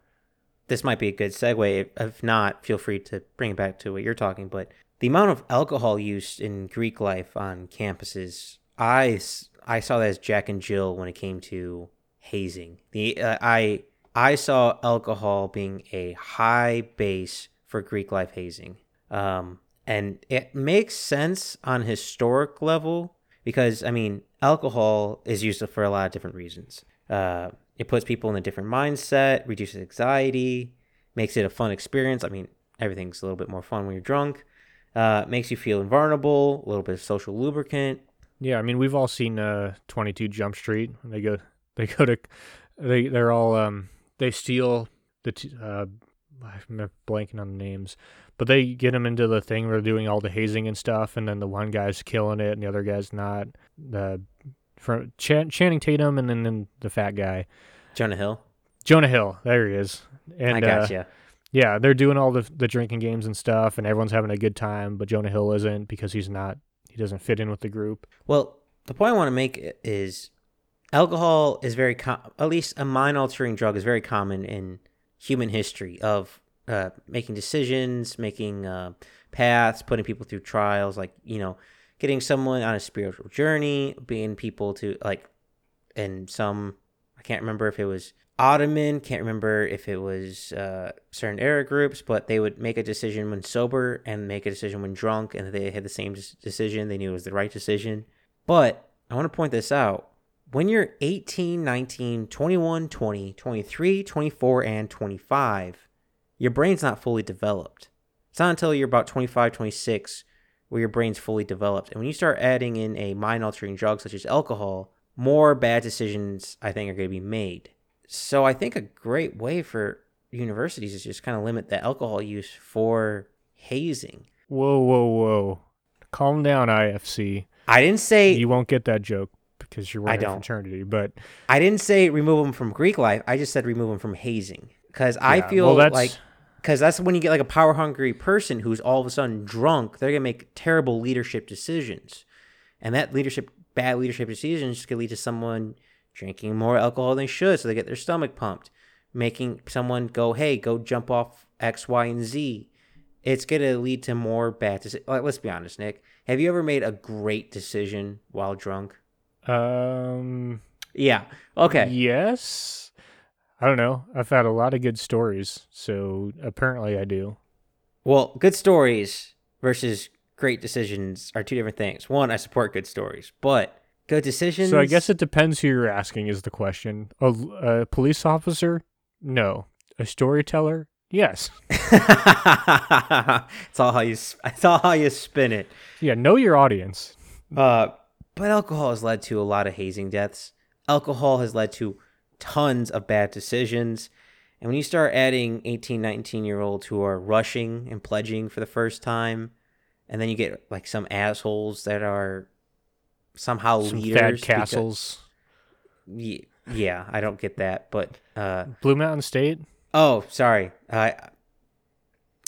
this might be a good segue. If not, feel free to bring it back to what you're talking. But the amount of alcohol use in Greek life on campuses, I, I saw that as Jack and Jill when it came to hazing. The uh, I I saw alcohol being a high base for Greek life hazing. Um, and it makes sense on historic level because I mean alcohol is used for a lot of different reasons. Uh, it puts people in a different mindset, reduces anxiety, makes it a fun experience. I mean, everything's a little bit more fun when you're drunk. Uh, makes you feel invulnerable, a little bit of social lubricant. Yeah, I mean, we've all seen uh, 22 Jump Street. They go, they go to, they they're all um they steal the t- uh I'm blanking on the names, but they get him into the thing where they're doing all the hazing and stuff, and then the one guy's killing it and the other guy's not. The from Ch- Channing Tatum and then, then the fat guy, Jonah Hill. Jonah Hill. There he is. And I uh, gotcha. yeah, they're doing all the the drinking games and stuff, and everyone's having a good time, but Jonah Hill isn't because he's not. He doesn't fit in with the group. Well, the point I want to make is alcohol is very com- at least a mind altering drug is very common in human history of uh, making decisions, making uh, paths, putting people through trials, like you know, getting someone on a spiritual journey, being people to like, and some I can't remember if it was Ottoman, can't remember if it was uh, certain era groups, but they would make a decision when sober and make a decision when drunk, and they had the same decision. They knew it was the right decision. But I want to point this out. When you're 18, 19, 21, 20, 23, 24, and 25, your brain's not fully developed. It's not until you're about 25, 26 where your brain's fully developed. And when you start adding in a mind altering drug such as alcohol, more bad decisions, I think, are going to be made. So I think a great way for universities is just kind of limit the alcohol use for hazing. Whoa, whoa, whoa! Calm down, IFC. I didn't say You won't get that joke because you're I wearing a fraternity, but I didn't say remove them from Greek life. I just said remove them from hazing because I feel well, that's- like because that's when you get like a power hungry person who's all of a sudden drunk. They're gonna make terrible leadership decisions, and that leadership bad leadership decisions could lead to someone drinking more alcohol than they should, so they get their stomach pumped, making someone go, "Hey, go jump off X, Y, and Z." It's gonna lead to more bad. decisions. like, let's be honest, Nick. Have you ever made a great decision while drunk? Um, Yeah. Okay. yes. I don't know. I've had a lot of good stories, so apparently I do. Well, good stories versus great decisions are two different things. One, I support good stories, but good decisions. So I guess it depends who you're asking. Is the question a, a police officer? No. A storyteller? Yes. it's all how you. It's all how you spin it. Yeah. Know your audience. Uh, but alcohol has led to a lot of hazing deaths. Alcohol has led to tons of bad decisions. And when you start adding 18, 19 year olds who are rushing and pledging for the first time, and then you get like some assholes that are somehow Some leaders. Because- Castles. Ye- yeah, I don't get that, but uh, Blue Mountain State? oh, sorry, uh,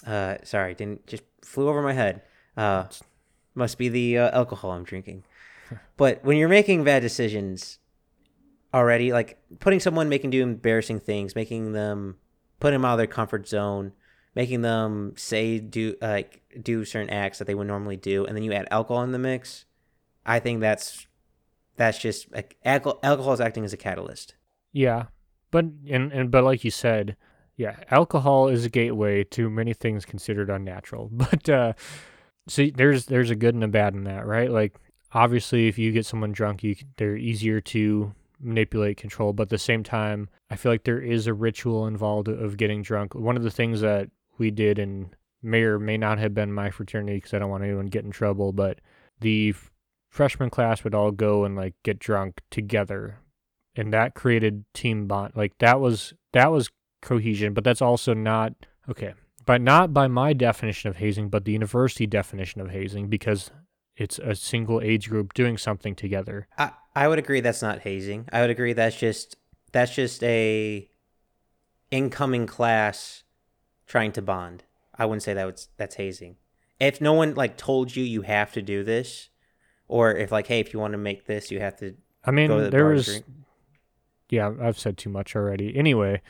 uh, sorry, didn't just flew over my head. Uh, must be the uh, alcohol I'm drinking. but when you're making bad decisions already, like putting someone making do embarrassing things, making them put them out of their comfort zone, making them say do like do certain acts that they would normally do, and then you add alcohol in the mix, I think that's that's just like alcohol, alcohol is acting as a catalyst. Yeah. But and, and but like you said, yeah, alcohol is a gateway to many things considered unnatural. But uh see there's there's a good and a bad in that, right? Like obviously if you get someone drunk, you they're easier to manipulate control, but at the same time, I feel like there is a ritual involved of getting drunk. One of the things that we did and may or may not have been my fraternity because I don't want anyone to get in trouble, but the freshman class would all go and like get drunk together and that created team bond like that was that was cohesion but that's also not okay but not by my definition of hazing but the university definition of hazing because it's a single age group doing something together I, I would agree that's not hazing. I would agree that's just that's just a incoming class trying to bond. I wouldn't say that was that's hazing. If no one like told you you have to do this, or if like hey if you want to make this you have to i mean the there was yeah i've said too much already anyway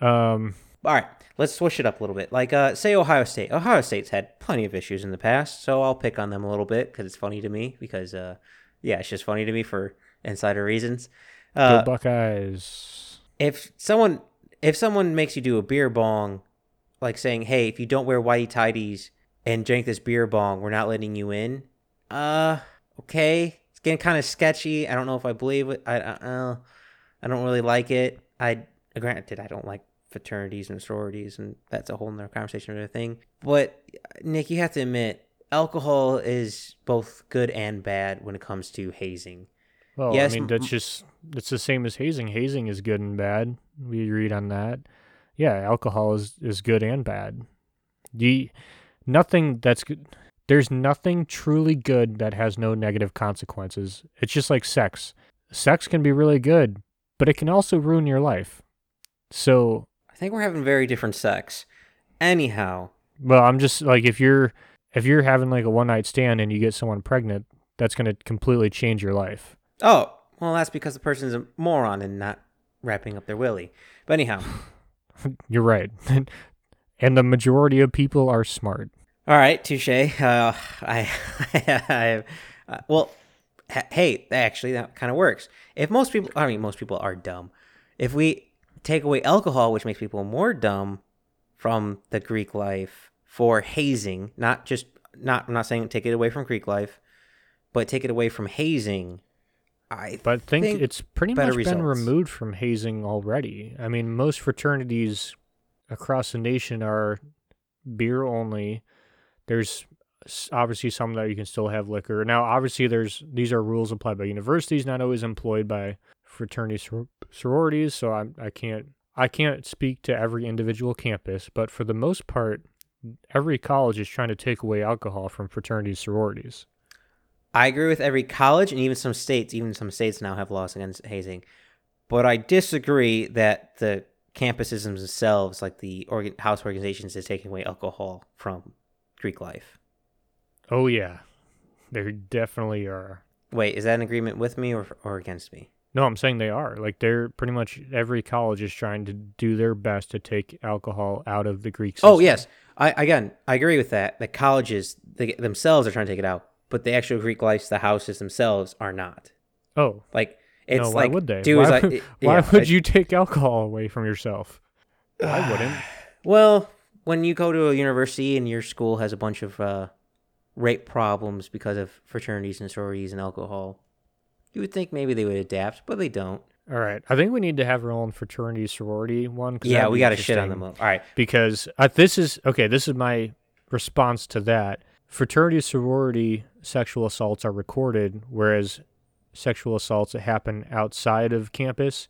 um All right, let's switch it up a little bit. Like, uh, say Ohio State. Ohio State's had plenty of issues in the past, so I'll pick on them a little bit because it's funny to me. Because, uh, yeah, it's just funny to me for insider reasons. go Uh, buckeyes if someone if someone makes you do a beer bong, like saying, "Hey, if you don't wear whitey tidies and drink this beer bong, we're not letting you in." Uh, okay, it's getting kind of sketchy. I don't know if I believe it. I I, uh, I don't really like it. I granted I don't like fraternities and sororities, and that's a whole nother conversation or a thing. But Nick, you have to admit, alcohol is both good and bad when it comes to hazing. well yes, i mean that's just it's the same as hazing. Hazing is good and bad. We agreed on that. Yeah alcohol is is good and bad. The nothing that's good there's nothing truly good that has no negative consequences. It's just like sex. Sex can be really good but it can also ruin your life. So think we're having very different sex. Anyhow, well i'm just like if you're if you're having like a one night stand and you get someone pregnant that's going to completely change your life Oh, well, that's because the person's a moron and not wrapping up their willy. But anyhow, you're right and the majority of people are smart all right, touche. Uh, I, I, uh, well, h- hey, actually, that kind of works. If most people, I mean, most people are dumb. If we take away alcohol, which makes people more dumb from the Greek life for hazing, not just not, I'm not saying take it away from Greek life, but take it away from hazing. I But think, think it's pretty much been removed from hazing already. I mean, most fraternities across the nation are beer only. There's obviously some that you can still have liquor. Now, obviously, there's these are rules applied by universities, not always employed by fraternity sor- sororities. So I I can't I can't speak to every individual campus, but for the most part, every college is trying to take away alcohol from fraternities sororities. I agree with every college and even some states. Even some states now have laws against hazing, but I disagree that the campuses themselves, like the organ- house organizations, is taking away alcohol from Greek life. Oh yeah, there definitely are. Wait, is that an agreement with me or or against me? No, I'm saying they are. Like they're pretty much every college is trying to do their best to take alcohol out of the Greek system. Oh yes, I again I agree with that. The colleges they, themselves are trying to take it out, but the actual Greek lives, the houses themselves, are not. Oh, Like it's no, why like would they? dude, why like, would, it- why yeah, would it- you take alcohol away from yourself? I wouldn't. Well, when you go to a university and your school has a bunch of uh, rape problems because of fraternities and sororities and alcohol, you would think maybe they would adapt, but they don't. All right, I think we need to have our own fraternity sorority one. Yeah, we got to shit on them. All right. because uh, this is okay. This is my response to that. Fraternity sorority sexual assaults are recorded, whereas sexual assaults that happen outside of campus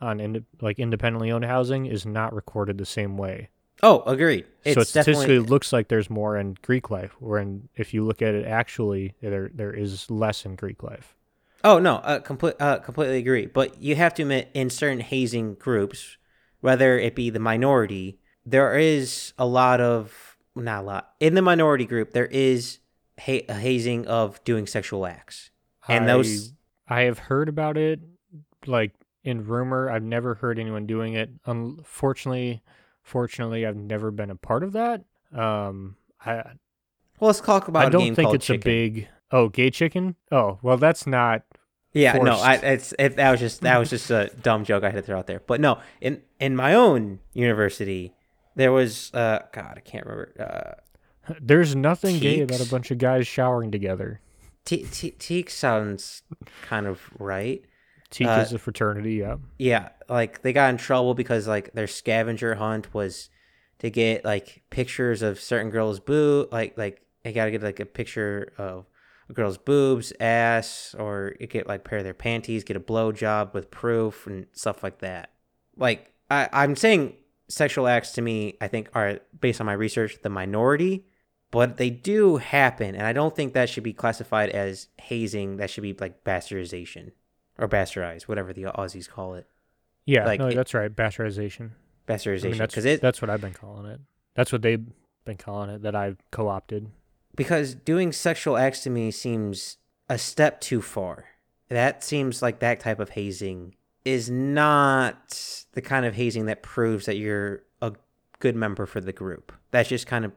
on ind- like independently owned housing is not recorded the same way. Oh, agreed. It's so it statistically definitely looks like there's more in Greek life, wherein if you look at it actually, there there is less in Greek life. Oh no, uh, complete, uh, completely agree. But you have to admit, in certain hazing groups, whether it be the minority, there is a lot of not a lot in the minority group. There is ha- a hazing of doing sexual acts, and I, those I have heard about it, like in rumor. I've never heard anyone doing it. Unfortunately, fortunately, I've never been a part of that. Um, I well, let's talk about. I don't think it's Chicken. a big. Oh, gay chicken. Oh, well, that's not. Yeah, no. I it's it, that was just that was just a dumb joke I had to throw out there. But no, in in my own university, there was uh God, I can't remember. Uh, There's nothing gay about a bunch of guys showering together. T- T- Teak sounds kind of right. Teak Uh, is a fraternity. Yeah. Yeah, like they got in trouble because like their scavenger hunt was to get like pictures of certain girls' boob, like like they got to get like a picture of a girl's boobs, ass, or you get like pair of their panties, get a blow job with proof and stuff like that. Like I, I'm saying sexual acts to me, I think are based on my research the minority, but they do happen, and I don't think that should be classified as hazing. That should be like bastardization or bastardized, whatever the Aussies call it, Yeah, like, no, it- that's right. Bastardization. I bastardization. mean, that's it that's what I've been calling it. That's what they've been calling it. That I've co-opted. Because doing sexual acts to me seems a step too far. That seems like that type of hazing is not the kind of hazing that proves that you're a good member for the group. That's just kind of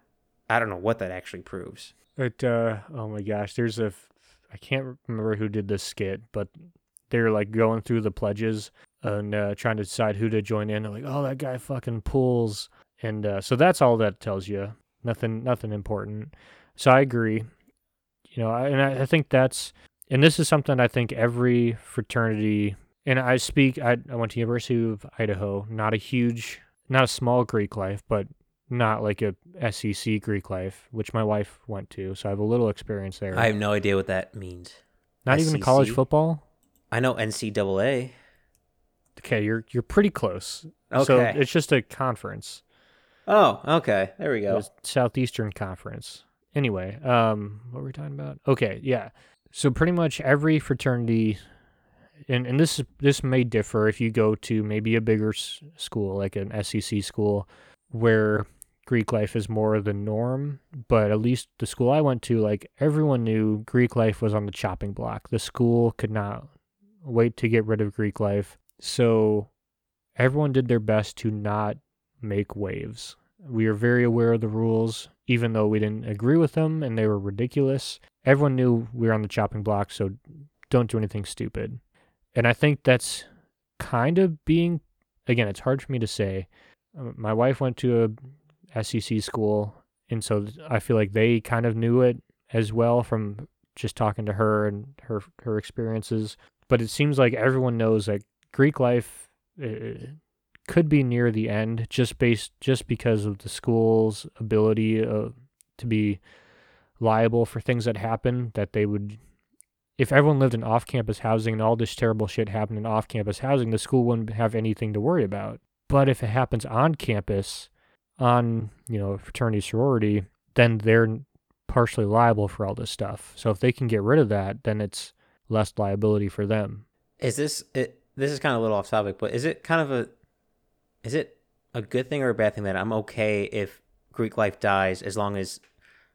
I don't know what that actually proves. It. Uh, oh my gosh, there's a I can't remember who did this skit, but they're like going through the pledges and uh, trying to decide who to join in. They're like, oh, that guy fucking pulls, and uh, so that's all that tells you. Nothing. Nothing important. So I agree. You know, and I, I think that's, and this is something I think every fraternity, and I speak. I, I went to University of Idaho, not a huge, not a small Greek life, but not like a SEC Greek life, which my wife went to. So I have a little experience there. I have no idea what that means. not even college football. I know NCAA. Okay, you're you're pretty close. So Okay. it's just a conference. Oh, okay. There we go. Southeastern Conference. Anyway, um, what were we talking about? Okay, yeah. So pretty much every fraternity, and and this this may differ if you go to maybe a bigger school like an SEC school, where Greek life is more the norm. But at least the school I went to, like everyone knew Greek life was on the chopping block. The school could not wait to get rid of Greek life, so everyone did their best to not make waves. We are very aware of the rules, even though we didn't agree with them and they were ridiculous. Everyone knew we were on the chopping block, so don't do anything stupid. And I think that's kind of being, again, it's hard for me to say. Uh, My wife went to a SEC school, and so I feel like they kind of knew it as well from just talking to her and her her experiences. But it seems like everyone knows that Greek life could be near the end just based just because of the school's ability uh, to be liable for things that happen that they would if everyone lived in off-campus housing and all this terrible shit happened in off-campus housing the school wouldn't have anything to worry about but if it happens on campus on you know fraternity sorority then they're partially liable for all this stuff so if they can get rid of that then it's less liability for them Is this it? This is kind of a little off topic, but is it kind of a is it a good thing or a bad thing that I'm okay if Greek life dies as long as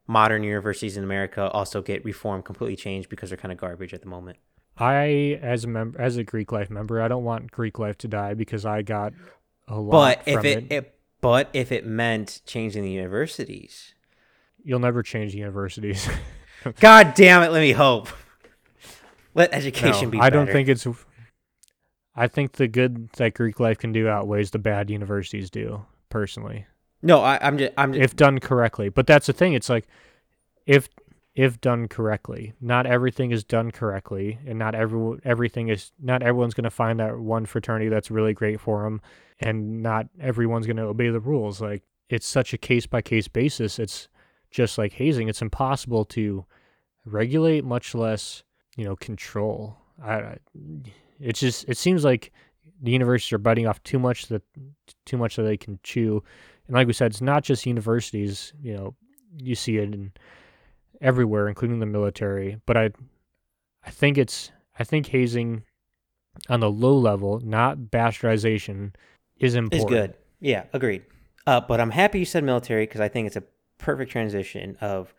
modern universities in America also get reformed, completely changed because they're kind of garbage at the moment? I, as a member, as a Greek life member, I don't want Greek life to die because I got a lot But from if it, it. it but if it meant changing the universities, You'll never change the universities. God damn it, let me hope. Let No, education be. I don't think it's. I think the good that Greek life can do outweighs the bad universities do. Personally, No, I, I'm just. I'm just. if done correctly, but that's the thing. It's like, if if done correctly, not everything is done correctly, and not every everything is not everyone's going to find that one fraternity that's really great for them, and not everyone's going to obey the rules. Like it's such a case by case basis. It's just like hazing. It's impossible to regulate, much less you know control. I, I it's just it seems like the universities are biting off too much that too much that they can chew. And like we said, it's not just universities. You know, you see it in everywhere, including the military. But I, I think it's I think hazing on the low level, not bastardization, is important. Is good. Yeah, agreed. Uh, but I'm happy you said military because I think it's a perfect transition of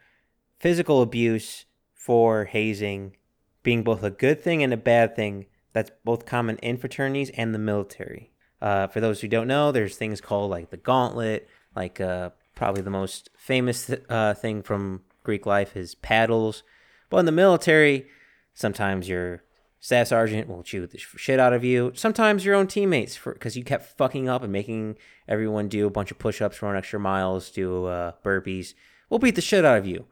physical abuse for hazing being both a good thing and a bad thing that's both common in fraternities and the military. Uh, for those who don't know, there's things called like the gauntlet, like uh, probably the most famous th- uh, thing from Greek life is paddles. But in the military, sometimes your staff sergeant will chew the shit out of you. Sometimes your own teammates, because you kept fucking up and making everyone do a bunch of push-ups, run extra miles, do uh, burpees, will beat the shit out of you.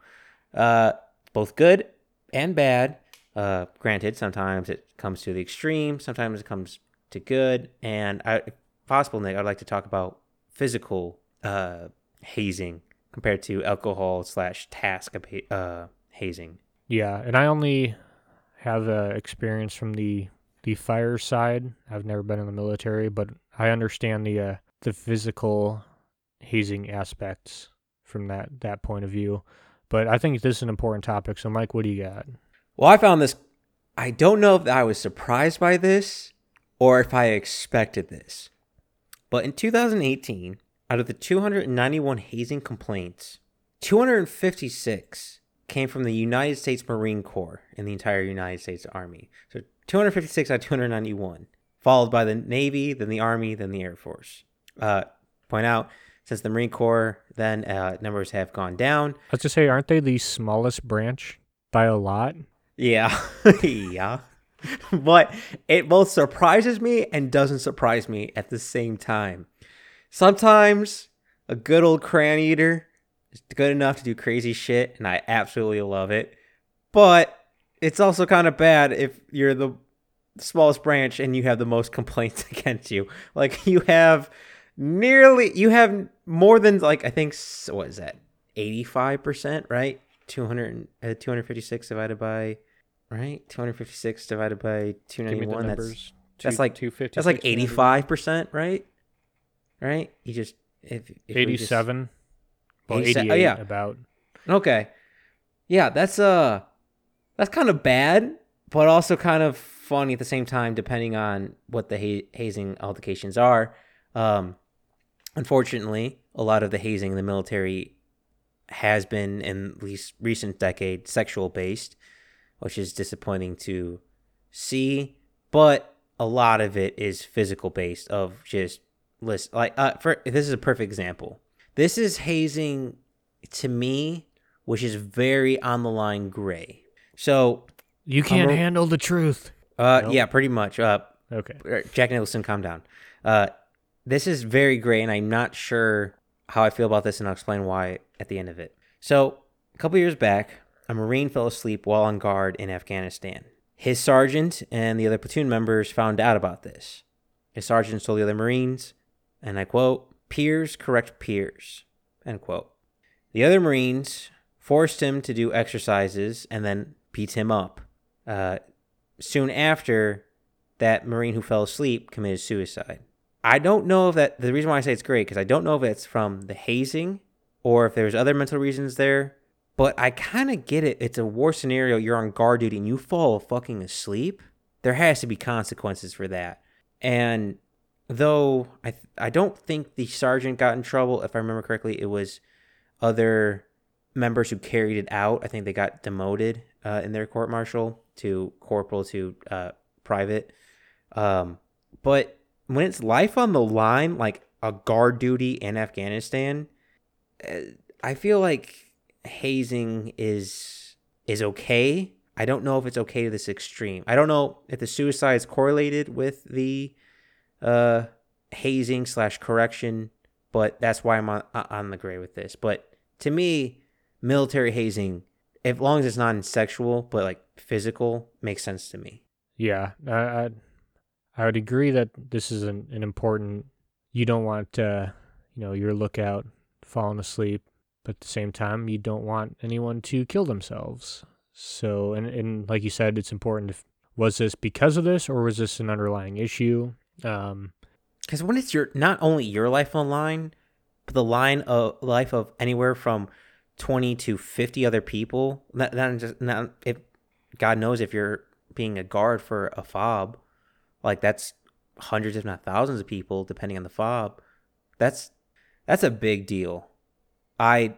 Uh, both good and bad. Uh, granted, sometimes it comes to the extreme, sometimes it comes to good. And I, if possible, Nick, I'd like to talk about physical uh, hazing compared to alcohol slash task uh, hazing. Yeah, and I only have uh, experience from the the fire side. I've never been in the military, but I understand the uh, the physical hazing aspects from that that point of view. But I think this is an important topic. So, Mike, what do you got? Well, I found this. I don't know if I was surprised by this or if I expected this. But in 2018, out of the 291 hazing complaints, 256 came from the United States Marine Corps in the entire United States Army. So 256 out of 291, followed by the Navy, then the Army, then the Air Force. Uh, point out, since the Marine Corps, then uh, numbers have gone down. I was to say, aren't they the smallest branch by a lot? Yeah. yeah. but it both surprises me and doesn't surprise me at the same time. Sometimes a good old crayon eater is good enough to do crazy shit, and I absolutely love it. But it's also kind of bad if you're the smallest branch and you have the most complaints against you. Like you have nearly, you have more than like I think what is that, eighty five percent, right? 200, uh, 256 divided by right? 256 divided by 291. That's, that's like 250. That's like 85%, right? Right? You just if, if 87 just, well 88 oh, yeah. about. Okay. Yeah, that's uh that's kind of bad, but also kind of funny at the same time depending on what the ha- hazing altercations are. Um unfortunately, a lot of the hazing in the military has been in least recent decade sexual based which is disappointing to see. But a lot of it is physical based of just list like uh for this is a perfect example. This is hazing to me, which is very on the line gray. So you can't handle the truth. Uh, nope. yeah, pretty much. Uh, okay. Uh, Jack Nicholson, calm down. Uh, this is very gray, and I'm not sure how I feel about this, and I'll explain why at the end of it. So, a couple years back, a Marine fell asleep while on guard in Afghanistan. His sergeant and the other platoon members found out about this. His sergeant told the other Marines, and I quote, peers correct peers, end quote. The other Marines forced him to do exercises and then beat him up. Uh, soon after, that Marine who fell asleep committed suicide. I don't know if that, the reason why I say it's great, because I don't know if it's from the hazing or if there's other mental reasons there, but I kind of get it. It's a war scenario. You're on guard duty and you fall fucking asleep. There has to be consequences for that. And though I I don't think the sergeant got in trouble, if I remember correctly, it was other members who carried it out. I think they got demoted uh, in their court martial to corporal to uh, private. Um, but when it's life on the line, like a guard duty in Afghanistan, uh, I feel like hazing is is okay. I don't know if it's okay to this extreme. I don't know if the suicide is correlated with the uh, hazing slash correction, but that's why I'm on, on the gray with this. But to me, military hazing, as long as it's not sexual but like physical, makes sense to me. Yeah, I I would agree that this is an, an important. You don't want uh, you know your lookout falling asleep but at the same time, you don't want anyone to kill themselves. So, and, and like you said, it's important. If, was this because of this, or was this an underlying issue? Um, Because when it's your not only your life on line, but the line of life of anywhere from twenty to fifty other people. Not just not if God knows if you're being a guard for a fob, like that's hundreds if not thousands of people depending on the fob. That's that's a big deal. I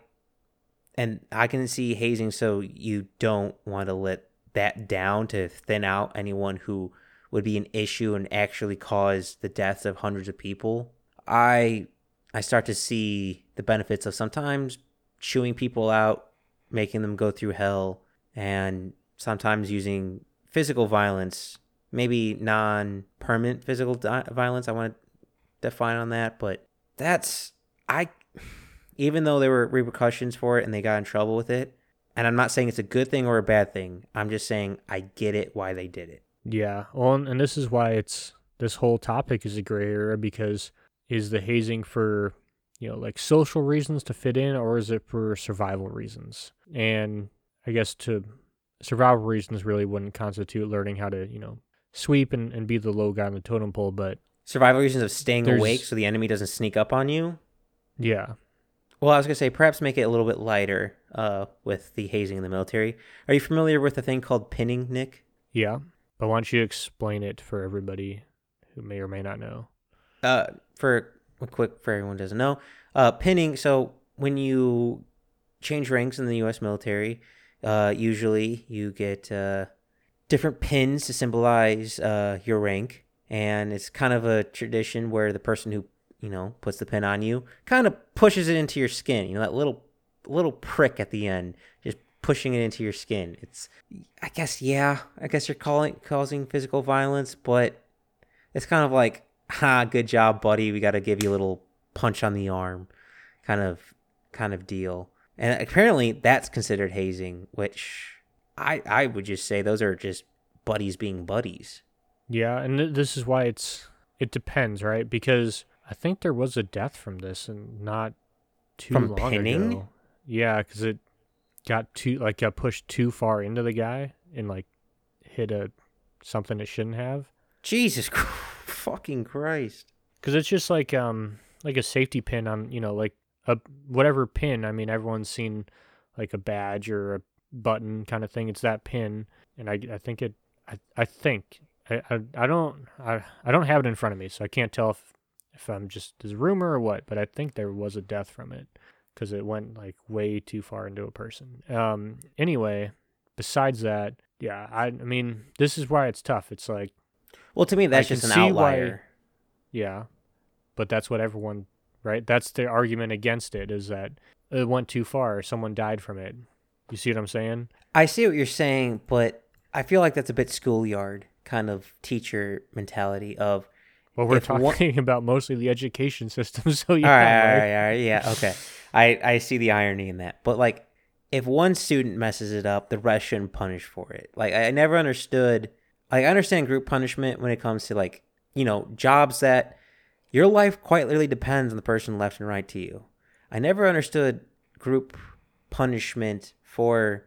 and I can see hazing so you don't want to let that down to thin out anyone who would be an issue and actually cause the deaths of hundreds of people. I I start to see the benefits of sometimes chewing people out, making them go through hell, and sometimes using physical violence, maybe non-permanent physical di- violence. I want to define on that, but that's I even though there were repercussions for it and they got in trouble with it, and I'm not saying it's a good thing or a bad thing. I'm just saying I get it why they did it. yeah. Well, and, this is why it's this whole topic is a gray area because is the hazing for you know like social reasons to fit in or is it for survival reasons? And I guess to survival reasons really wouldn't constitute learning how to you know sweep and, and be the low guy on the totem pole, but Survival reasons of staying awake so the enemy doesn't sneak up on you. yeah, Well, I was gonna say perhaps make it a little bit lighter uh, with the hazing in the military. Are you familiar with a thing called pinning, Nick? yeah. But why don't you explain it for everybody who may or may not know? uh, for a quick for everyone who doesn't know, uh, pinning. So when you change ranks in the U.S. military, uh, usually you get uh, different pins to symbolize uh, your rank, and it's kind of a tradition where the person who you know puts the pin on you kind of pushes it into your skin. You know that little little prick at the end, just pushing it into your skin. It's, I guess, yeah, I guess you're calling causing physical violence, but it's kind of like, ha, good job, buddy. We got to give you a little punch on the arm, kind of, kind of deal. And apparently, that's considered hazing, which I I would just say those are just buddies being buddies. Yeah, and th- this is why it's it depends, right? Because I think there was a death from this, and not too From long pinning? ago. Yeah, because it got too like got pushed too far into the guy and like hit a something it shouldn't have. Jesus, fucking Christ! Because it's just like um like a safety pin on you know like a whatever pin. I mean, everyone's seen like a badge or a button kind of thing. It's that pin, and I I think it I I think I I, I don't I I don't have it in front of me, so I can't tell if if I'm just is a rumor or what. But I think there was a death from it because it went like way too far into a person. Um. Anyway, besides that, yeah. I I mean, this is why it's tough. It's like Well, to me, that's just an see why- outlier. yeah, but that's what everyone, right? That's the argument against it is that it went too far. Someone died from it. You see what I'm saying? I see what you're saying, but I feel like that's a bit schoolyard kind of teacher mentality of Well, we're If one- talking about mostly the education system, so yeah. all right, all right, all right, yeah, okay. I I see the irony in that, but like, if one student messes it up, the rest shouldn't punish for it. Like, I, I never understood. Like, I understand group punishment when it comes to like, you know, jobs that your life quite literally depends on the person left and right to you. I never understood group punishment for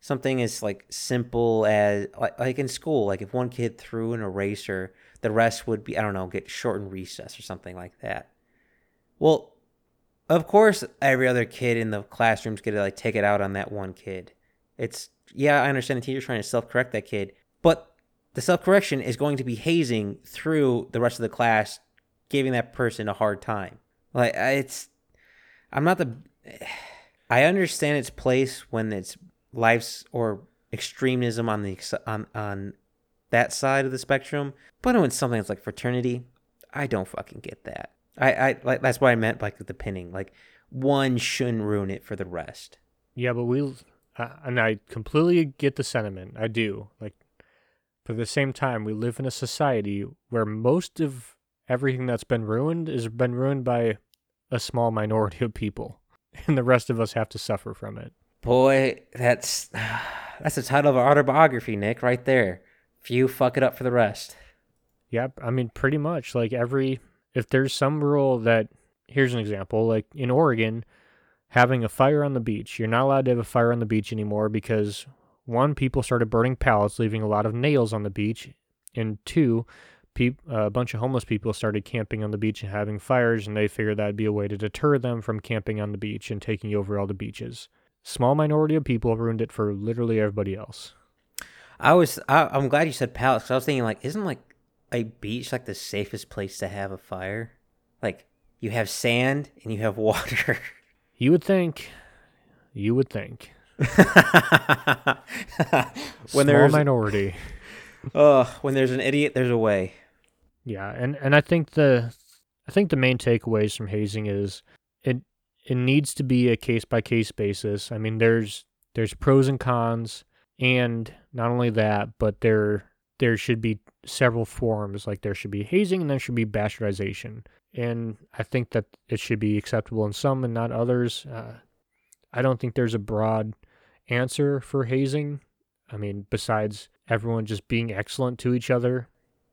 something as like simple as like, like in school. Like, if one kid threw an eraser, the rest would be I don't know, get shortened recess or something like that. Well, of course, every other kid in the classroom's gonna like take it out on that one kid. It's yeah, I understand the teacher's trying to self correct that kid, but the self correction is going to be hazing through the rest of the class, giving that person a hard time. Like it's, I'm not the. I understand its place when it's life's or extremism on the on on that side of the spectrum, but when something that's like fraternity, I don't fucking get that. I, I like that's what I meant like the pinning. Like one shouldn't ruin it for the rest. Yeah, but we, uh, and I completely get the sentiment. I do. Like, but at the same time, we live in a society where most of everything that's been ruined has been ruined by a small minority of people, and the rest of us have to suffer from it. Boy, that's that's the title of our autobiography, Nick, right there. Few fuck it up for the rest. Yep. I mean, pretty much like every, if there's some rule that, here's an example, like in Oregon, having a fire on the beach, you're not allowed to have a fire on the beach anymore because one, people started burning pallets, leaving a lot of nails on the beach, and two, uh, a bunch of homeless people started camping on the beach and having fires, and they figured that'd be a way to deter them from camping on the beach and taking over all the beaches. Small minority of people ruined it for literally everybody else. I was I, I'm glad you said palace. 'cause I was thinking like, isn't like a beach like the safest place to have a fire? Like you have sand and you have water. You would think, you would think, when small there's minority. uh, when there's an idiot, there's a way. Yeah, and and I think the I think the main takeaways from hazing is it it needs to be a case by case basis. I mean, there's there's pros and cons, and not only that, but there there should be several forms. Like there should be hazing, and there should be bastardization. And I think that it should be acceptable in some and not others. Uh, I don't think there's a broad answer for hazing. I mean, besides everyone just being excellent to each other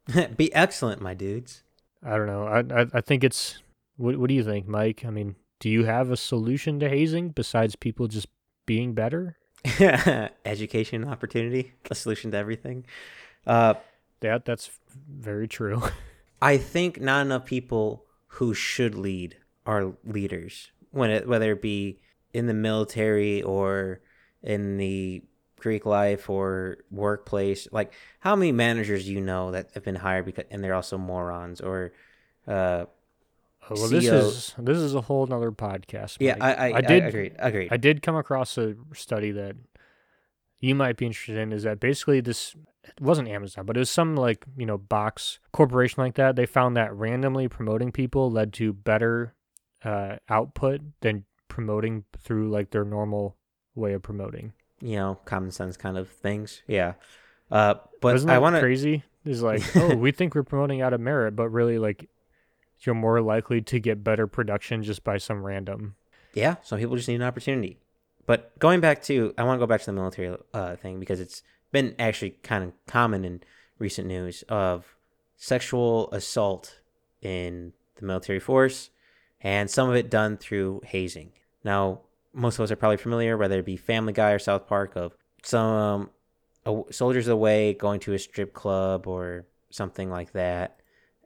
Be excellent, my dudes. I don't know. I I, I think it's. What What do you think, Mike? I mean, do you have a solution to hazing besides people just being better? Education opportunity, a solution to everything. Uh, That that's very true. I think not enough people who should lead are leaders. When it whether it be in the military or in the Greek life or workplace, like how many managers do you know that have been hired because and they're also morons or uh well, this CEO is this is a whole nother podcast. yeah, I I, I did- agreed agreed. I did come across a study that you might be interested in. Is that basically this? It wasn't Amazon, but it was some like you know box corporation like that. They found that randomly promoting people led to better uh, output than promoting through like their normal way of promoting. you know, common sense kind of things. Yeah. Uh but Isn't I want to crazy? Is like, oh, we think we're promoting out of merit, but really, like, you're more likely to get better production just by some random. yeah some people just need an opportunity. But going back to i want to go back to the military uh, thing because it's been actually kind of common in recent news of sexual assault in the military force and some of it done through hazing. Now most of us are probably familiar whether it be family guy or south park of some uh, soldiers away going to a strip club or something like that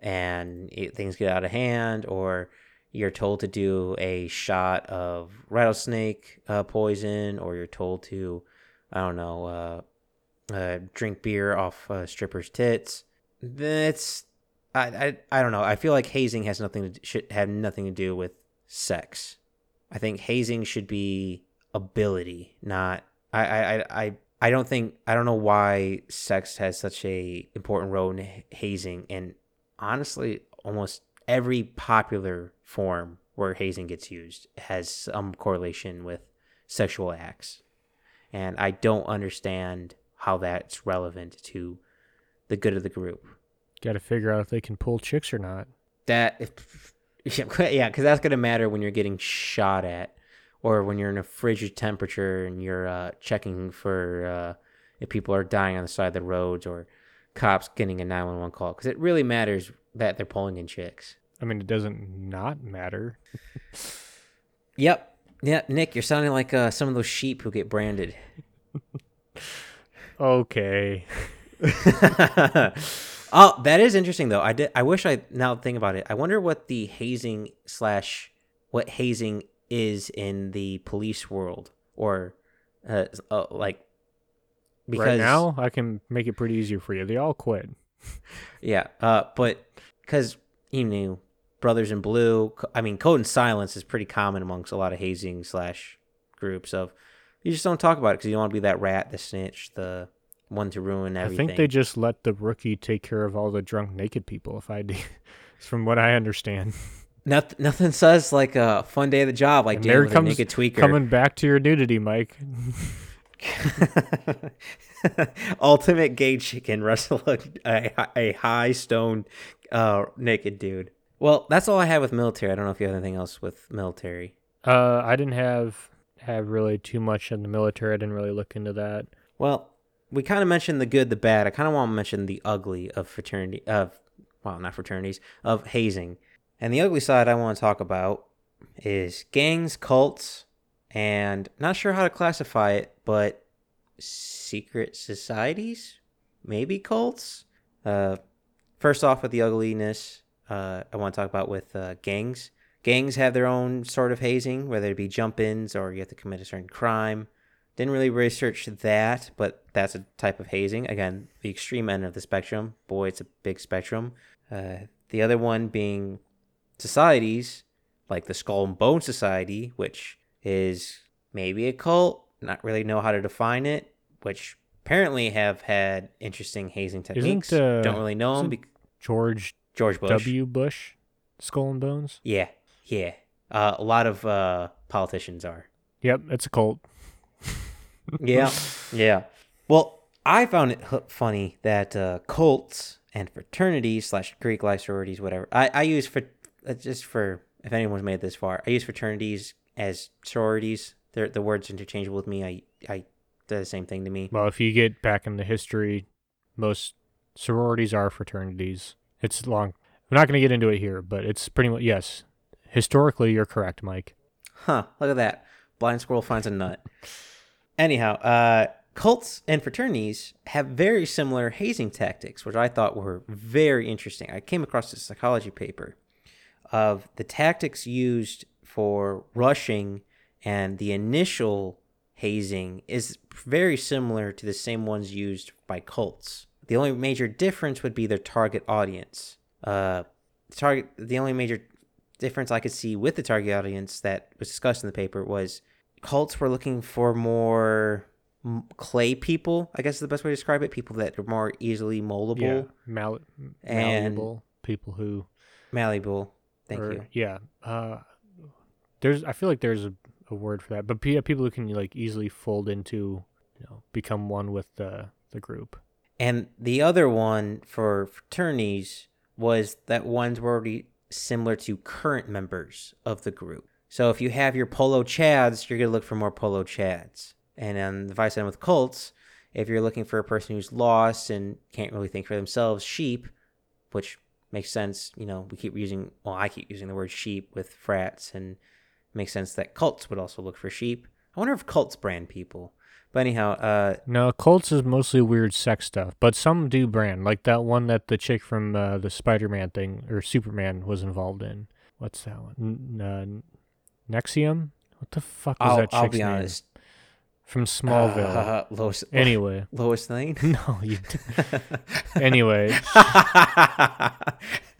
and it, things get out of hand or you're told to do a shot of rattlesnake uh, poison, or you're told to, I don't know, uh, uh, drink beer off uh, strippers' tits. That's, I, I, I don't know. I feel like hazing has nothing to should have nothing to do with sex. I think hazing should be ability, not. I, I, I, I I don't think I don't know why sex has such a important role in hazing, and honestly, almost every popular form where hazing gets used has some correlation with sexual acts. And I don't understand how that's relevant to the good of the group. Got to figure out if they can pull chicks or not. That, yeah, because that's going to matter when you're getting shot at or when you're in a frigid temperature and you're uh, checking for uh, if people are dying on the side of the roads or cops getting a 911 call. Because it really matters that they're pulling in chicks. I mean, it doesn't not matter. Yep. Yeah, Nick, you're sounding like uh, some of those sheep who get branded. Okay. oh, that is interesting though. I did. I wish I now think about it. I wonder what the hazing slash what hazing is in the police world, or uh, uh, like because right now, I can make it pretty easier for you. They all quit. yeah. Uh, but because you knew Brothers in Blue, I mean, Code and Silence is pretty common amongst a lot of hazing slash groups of you just don't talk about it because you don't want to be that rat, the snitch, the one to ruin everything. I think they just let the rookie take care of all the drunk naked people. If I, from what I understand, Noth- nothing says like a fun day at the job like And dealing with a comes naked tweaker. coming back to your nudity, Mike. Ultimate gay chicken wrestle a, a, a high stone uh, naked dude. Well, that's all I have with military. I don't know if you have anything else with military. Uh, I didn't have have really too much in the military. I didn't really look into that. Well, we kind of mentioned the good, the bad. I kind of want to mention the ugly of fraternity of well, not fraternities of hazing. And the ugly side I want to talk about is gangs, cults, and not sure how to classify it, but secret societies, maybe cults. Uh, first off, with the ugliness, uh, I want to talk about with uh, gangs. Gangs have their own sort of hazing, whether it be jump ins or you have to commit a certain crime. Didn't really research that, but that's a type of hazing. Again, the extreme end of the spectrum. Boy, it's a big spectrum. Uh, the other one being societies, like the Skull and Bone Society, which is maybe a cult, not really know how to define it, which apparently have had interesting hazing techniques. uh, Don't really know them. isn't George George Bush. W. Bush, Skull and Bones. Yeah, yeah. Uh, a lot of uh, politicians are. Yep, it's a cult. Yeah, yeah. Well, I found it funny that uh, cults and fraternities slash Greek life sororities, whatever. I I use for uh, just for if anyone's made this far, I use fraternities as sororities. They're, the words interchangeable with me. I I they're the same thing to me. Well, if you get back into history, most sororities are fraternities. It's long. We're not going to get into it here, but it's pretty much yes. Historically, you're correct, Mike. Huh, look at that. Blind squirrel finds a nut. Anyhow, uh, cults and fraternities have very similar hazing tactics, which I thought were very interesting. I came across a psychology paper of the tactics used for rushing and the initial hazing is very similar to the same ones used by cults. The only major difference would be their target audience. Uh, target the only major difference I could see with the target audience that was discussed in the paper was cults were looking for more clay people. I guess is the best way to describe it. People that are more easily moldable, Yeah, mal- And- malleable people who. malleable. Thank are- you. Yeah. Uh, there's. I feel like there's a, a word for that, but people who can like easily fold into, you know, become one with the the group. And the other one for fraternities was that ones were already similar to current members of the group. So if you have your polo chads, you're gonna look for more polo chads. And on the vice end with cults, if you're looking for a person who's lost and can't really think for themselves, sheep, which makes sense. You know, we keep using well, I keep using the word sheep with frats, and makes sense that cults would also look for sheep. I wonder if cults brand people. But anyhow, uh, No, cults is mostly weird sex stuff, but some do brand, like that one that the chick from uh, the Spider-Man thing or Superman was involved in. What's that one? N- uh, NXIVM? What the fuck was I'll, that chick's I'll be name? honest. From Smallville. Uh, Lois, anyway, Lois Lane. no, you. anyway,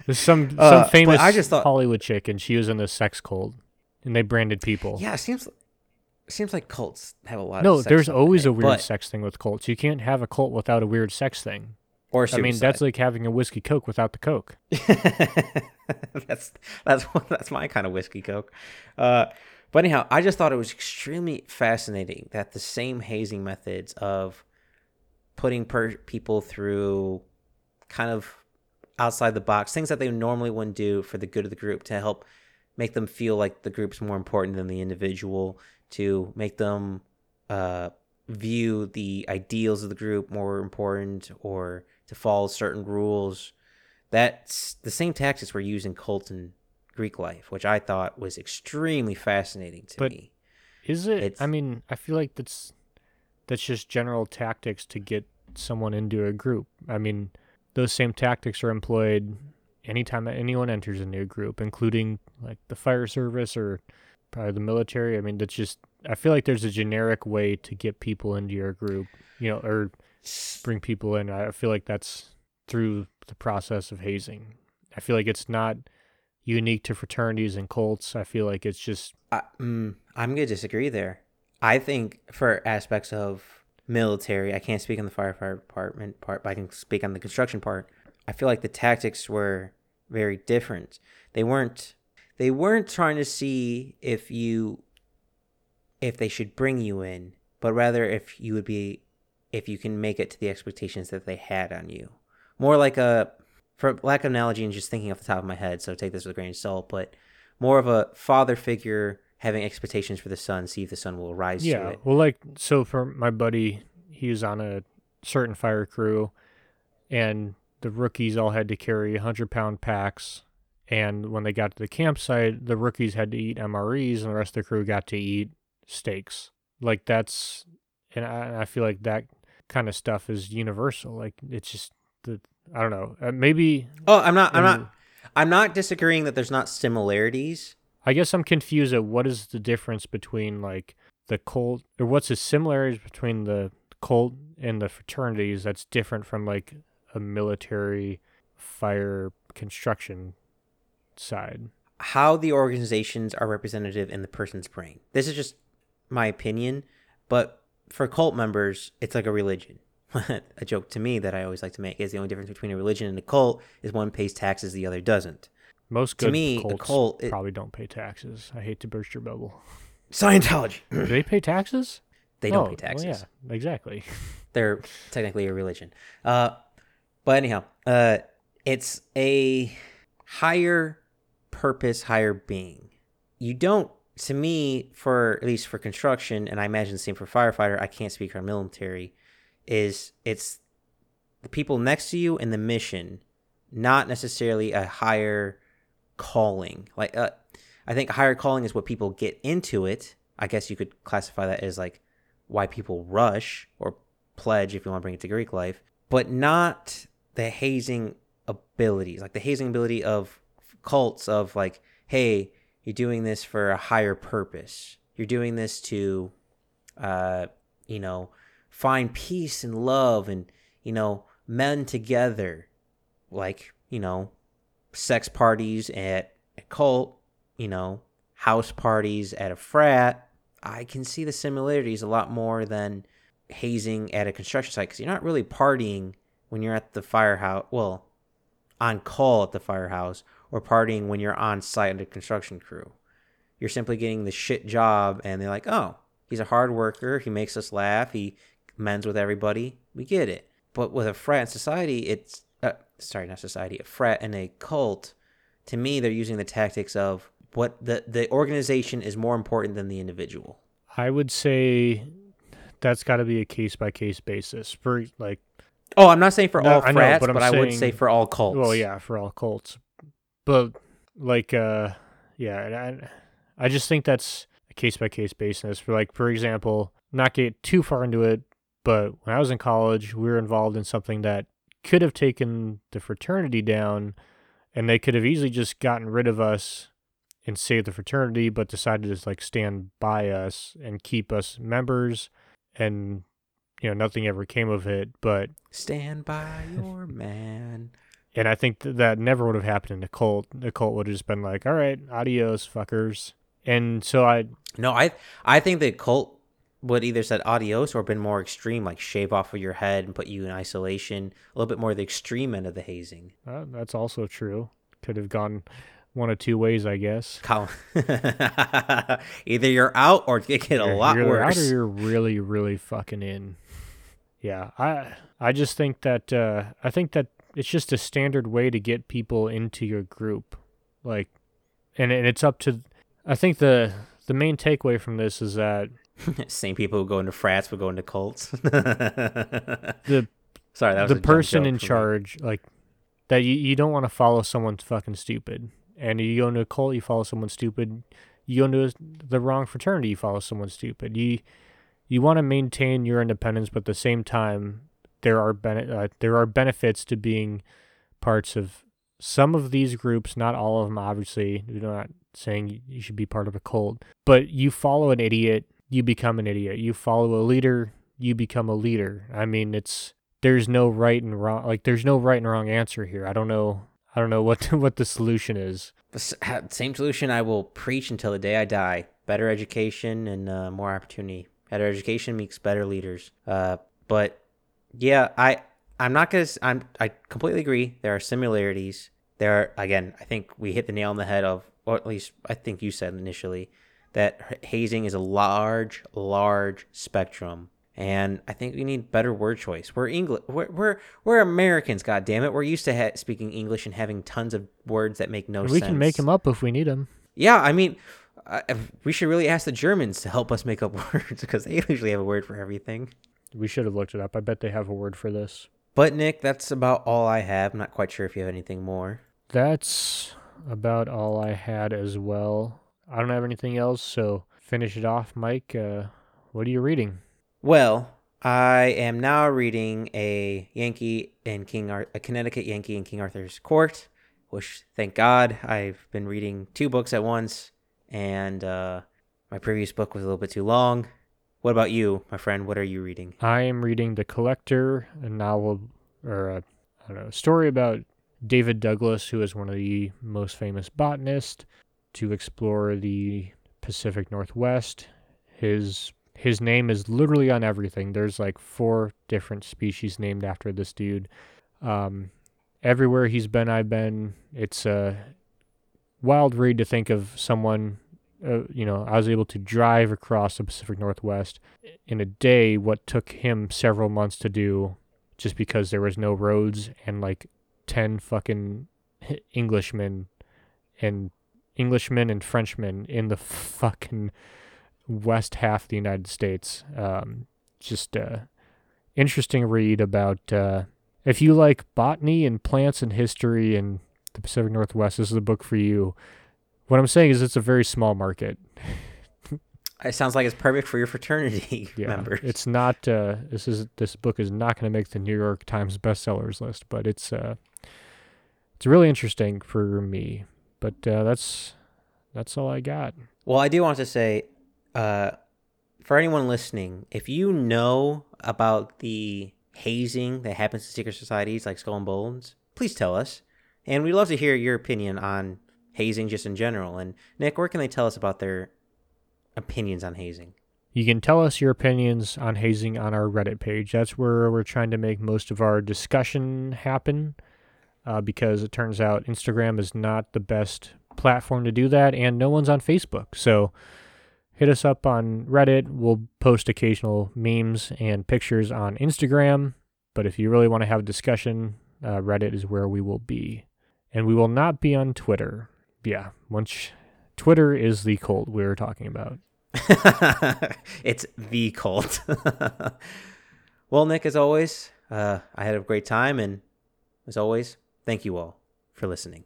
there's some some Uh, famous I just thought- Hollywood chick, and she was in the sex cult, and they branded people. yeah, it seems it seems like cults have a lot. No, of sex there's always a weird sex thing with cults. You can't have a cult without a weird sex thing. or I mean, that's like having a whiskey coke without the coke. that's that's that's my kind of whiskey coke. Uh, but anyhow, I just thought it was extremely fascinating that the same hazing methods of putting per- people through kind of outside the box things that they normally wouldn't do for the good of the group to help make them feel like the group's more important than the individual to make them uh, view the ideals of the group more important or to follow certain rules that's the same tactics were used in cult and greek life which i thought was extremely fascinating to But- me Is it? It's- I mean, I feel like that's that's just general tactics to get someone into a group. I mean, those same tactics are employed anytime that anyone enters a new group, including like the fire service or probably the military. I mean, that's just. I feel like there's a generic way to get people into your group, you know, or bring people in. I feel like that's through the process of hazing. I feel like it's not unique to fraternities and cults. I feel like it's just I, mm, i'm gonna disagree there i think for aspects of military i can't speak on the firefighter department part but i can speak on the construction part i feel like the tactics were very different they weren't they weren't trying to see if you if they should bring you in but rather if you would be if you can make it to the expectations that they had on you more like a for lack of analogy and just thinking off the top of my head so take this with a grain of salt but more of a father figure having expectations for the son see if the son will rise to Yeah. it Well, like, so for my buddy, he was on a certain fire crew, and the rookies all had to carry 100 pound packs. And when they got to the campsite, the rookies had to eat MREs, and the rest of the crew got to eat steaks. Like, that's, and I, I feel like that kind of stuff is universal. Like, it's just the I don't know. Uh, maybe Oh, I'm not. I'm not. I'm not disagreeing that there's not similarities. I guess I'm confused at what is the difference between like the cult or what's the similarities between the cult and the fraternities that's different from like a military fire construction side. how the organizations are representative in the person's brain. This is just my opinion, but for cult members, it's like a religion. a joke to me that I always like to make is the only difference between a religion and a cult is one pays taxes, the other doesn't. Most To good me, a cults cult- it- probably don't pay taxes. I hate to burst your bubble. Scientology. Do they pay taxes? they don't Oh, pay taxes. Well, yeah, exactly. They're technically a religion. Uh, but anyhow, uh, it's a higher purpose, higher being. You don't, to me, for at least for construction, and I imagine the same for firefighter. I can't speak for military. Is it's the people next to you and the mission, not necessarily a higher calling. Like, uh, I think higher calling is what people get into it. I guess you could classify that as like why people rush or pledge if you want to bring it to Greek life, but not the hazing abilities, like the hazing ability of cults of like, hey, you're doing this for a higher purpose. You're doing this to, uh, you know, find peace and love and, you know, men together. Like, you know, sex parties at a cult, you know, house parties at a frat. I can see the similarities a lot more than hazing at a construction site because you're not really partying when you're at the firehouse. Well, on call at the firehouse or partying when you're on site at a construction crew. You're simply getting the shit job, and they're like, oh, he's a hard worker. He makes us laugh. He mends with everybody. We get it. But with a frat in society, it's uh, sorry, not society, a frat and a cult. To me, they're using the tactics of what the the organization is more important than the individual. I would say that's got to be a case by case basis. For like, Oh, I'm not saying for No, all I know, frats, but I'm I would say for all cults. well, yeah, for all cults, but like, uh, yeah, and I, I just think that's a case by case basis. For like, for example, not get too far into it, but when I was in college, we were involved in something that could have taken the fraternity down, and they could have easily just gotten rid of us and saved the fraternity, but decided to like stand by us and keep us members, and you know nothing ever came of it. But Stand by your man. and I think th- that never would have happened in the cult. The cult would have just been like, "All right, adios, fuckers." And so I, No, I I think the cult would either said adios or been more extreme, like shave off of your head and put you in isolation. A little bit more the extreme end of the hazing. uh, that's also true. Could have gone one of two ways, I guess. Either you're out or it get a You're- lot you're out worse. or you're really, really fucking in. Yeah, I, I just think that, uh, I think that it's just a standard way to get people into your group, like, and, and it's up to. I think the the main takeaway from this is that Same people who go into frats would go into cults. the Sorry, that was the person in for me. charge, like that, you, you don't want to follow someone fucking stupid. And you go into a cult, you follow someone stupid. You go into a, the wrong fraternity, you follow someone stupid. You you want to maintain your independence, but at the same time, there are uh, there are benefits to being parts of some of these groups. Not all of them, obviously. We're not saying you should be part of a cult, but you follow an idiot, you become an idiot. You follow a leader, you become a leader. I mean, it's there's no right and wrong. Like there's no right and wrong answer here. I don't know. I don't know what what the solution is. Same solution I will preach until the day I die. Better education and uh, more opportunity. Better education makes better leaders. Uh, but yeah, I I'm not gonna. I'm I completely agree. There are similarities. There are again. I think we hit the nail on the head of, or at least I think you said initially, that hazing is a large, large spectrum. And I think we need better word choice. We're English. We're, we're we're Americans. God damn it. We're used to ha- speaking English and having tons of words that make no we sense. We can make them up if we need them. Yeah, I mean, uh, we should really ask the Germans to help us make up words because they usually have a word for everything. We should have looked it up. I bet they have a word for this. But Nick, that's about all I have. I'm not quite sure if you have anything more. That's about all I had as well. I don't have anything else, so finish it off, Mike. Uh, what are you reading? Well, I am now reading a Yankee in King Ar- a Connecticut Yankee in King Arthur's Court, which thank God I've been reading two books at once, and uh, my previous book was a little bit too long. What about you, my friend? What are you reading? I am reading The Collector, a novel or a, I don't know, a story about David Douglas, who is one of the most famous botanists, to explore the Pacific Northwest. His his name is literally on everything. There's like four different species named after this dude. Um, everywhere he's been, I've been. It's a wild read to think of someone. Uh, you know, I was able to drive across the Pacific Northwest in a day. What took him several months to do, just because there was no roads and like ten fucking Englishmen and Englishmen and Frenchmen in the fucking west half of the United States. Um, just a interesting read about uh, if you like botany and plants and history and the Pacific Northwest. This is a book for you. What I'm saying is, it's a very small market. It sounds like it's perfect for your fraternity Yeah, members. it's not. Uh, this is this book is not going to make the New York Times bestsellers list, but it's uh, it's really interesting for me. But uh, that's that's all I got. Well, I do want to say, uh, for anyone listening, if you know about the hazing that happens to secret societies like Skull and Bones, please tell us. And we'd love to hear your opinion on hazing just in general. And Nick, where can they tell us about their opinions on hazing? You can tell us your opinions on hazing on our Reddit page. That's where we're trying to make most of our discussion happen uh, because it turns out Instagram is not the best platform to do that, and no one's on Facebook. So hit us up on Reddit. We'll post occasional memes and pictures on Instagram. But if you really want to have a discussion, uh, Reddit is where we will be. And we will not be on Twitter. Yeah, once Twitter is the cult we were talking about. it's the cult. well, Nick, as always, uh, I had a great time. And as always, thank you all for listening.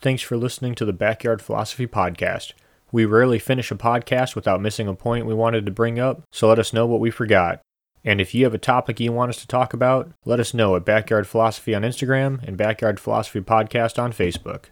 Thanks for listening to the Backyard Philosophy Podcast. We rarely finish a podcast without missing a point we wanted to bring up, so let us know what we forgot. And if you have a topic you want us to talk about, let us know at Backyard Philosophy on Instagram and Backyard Philosophy Podcast on Facebook.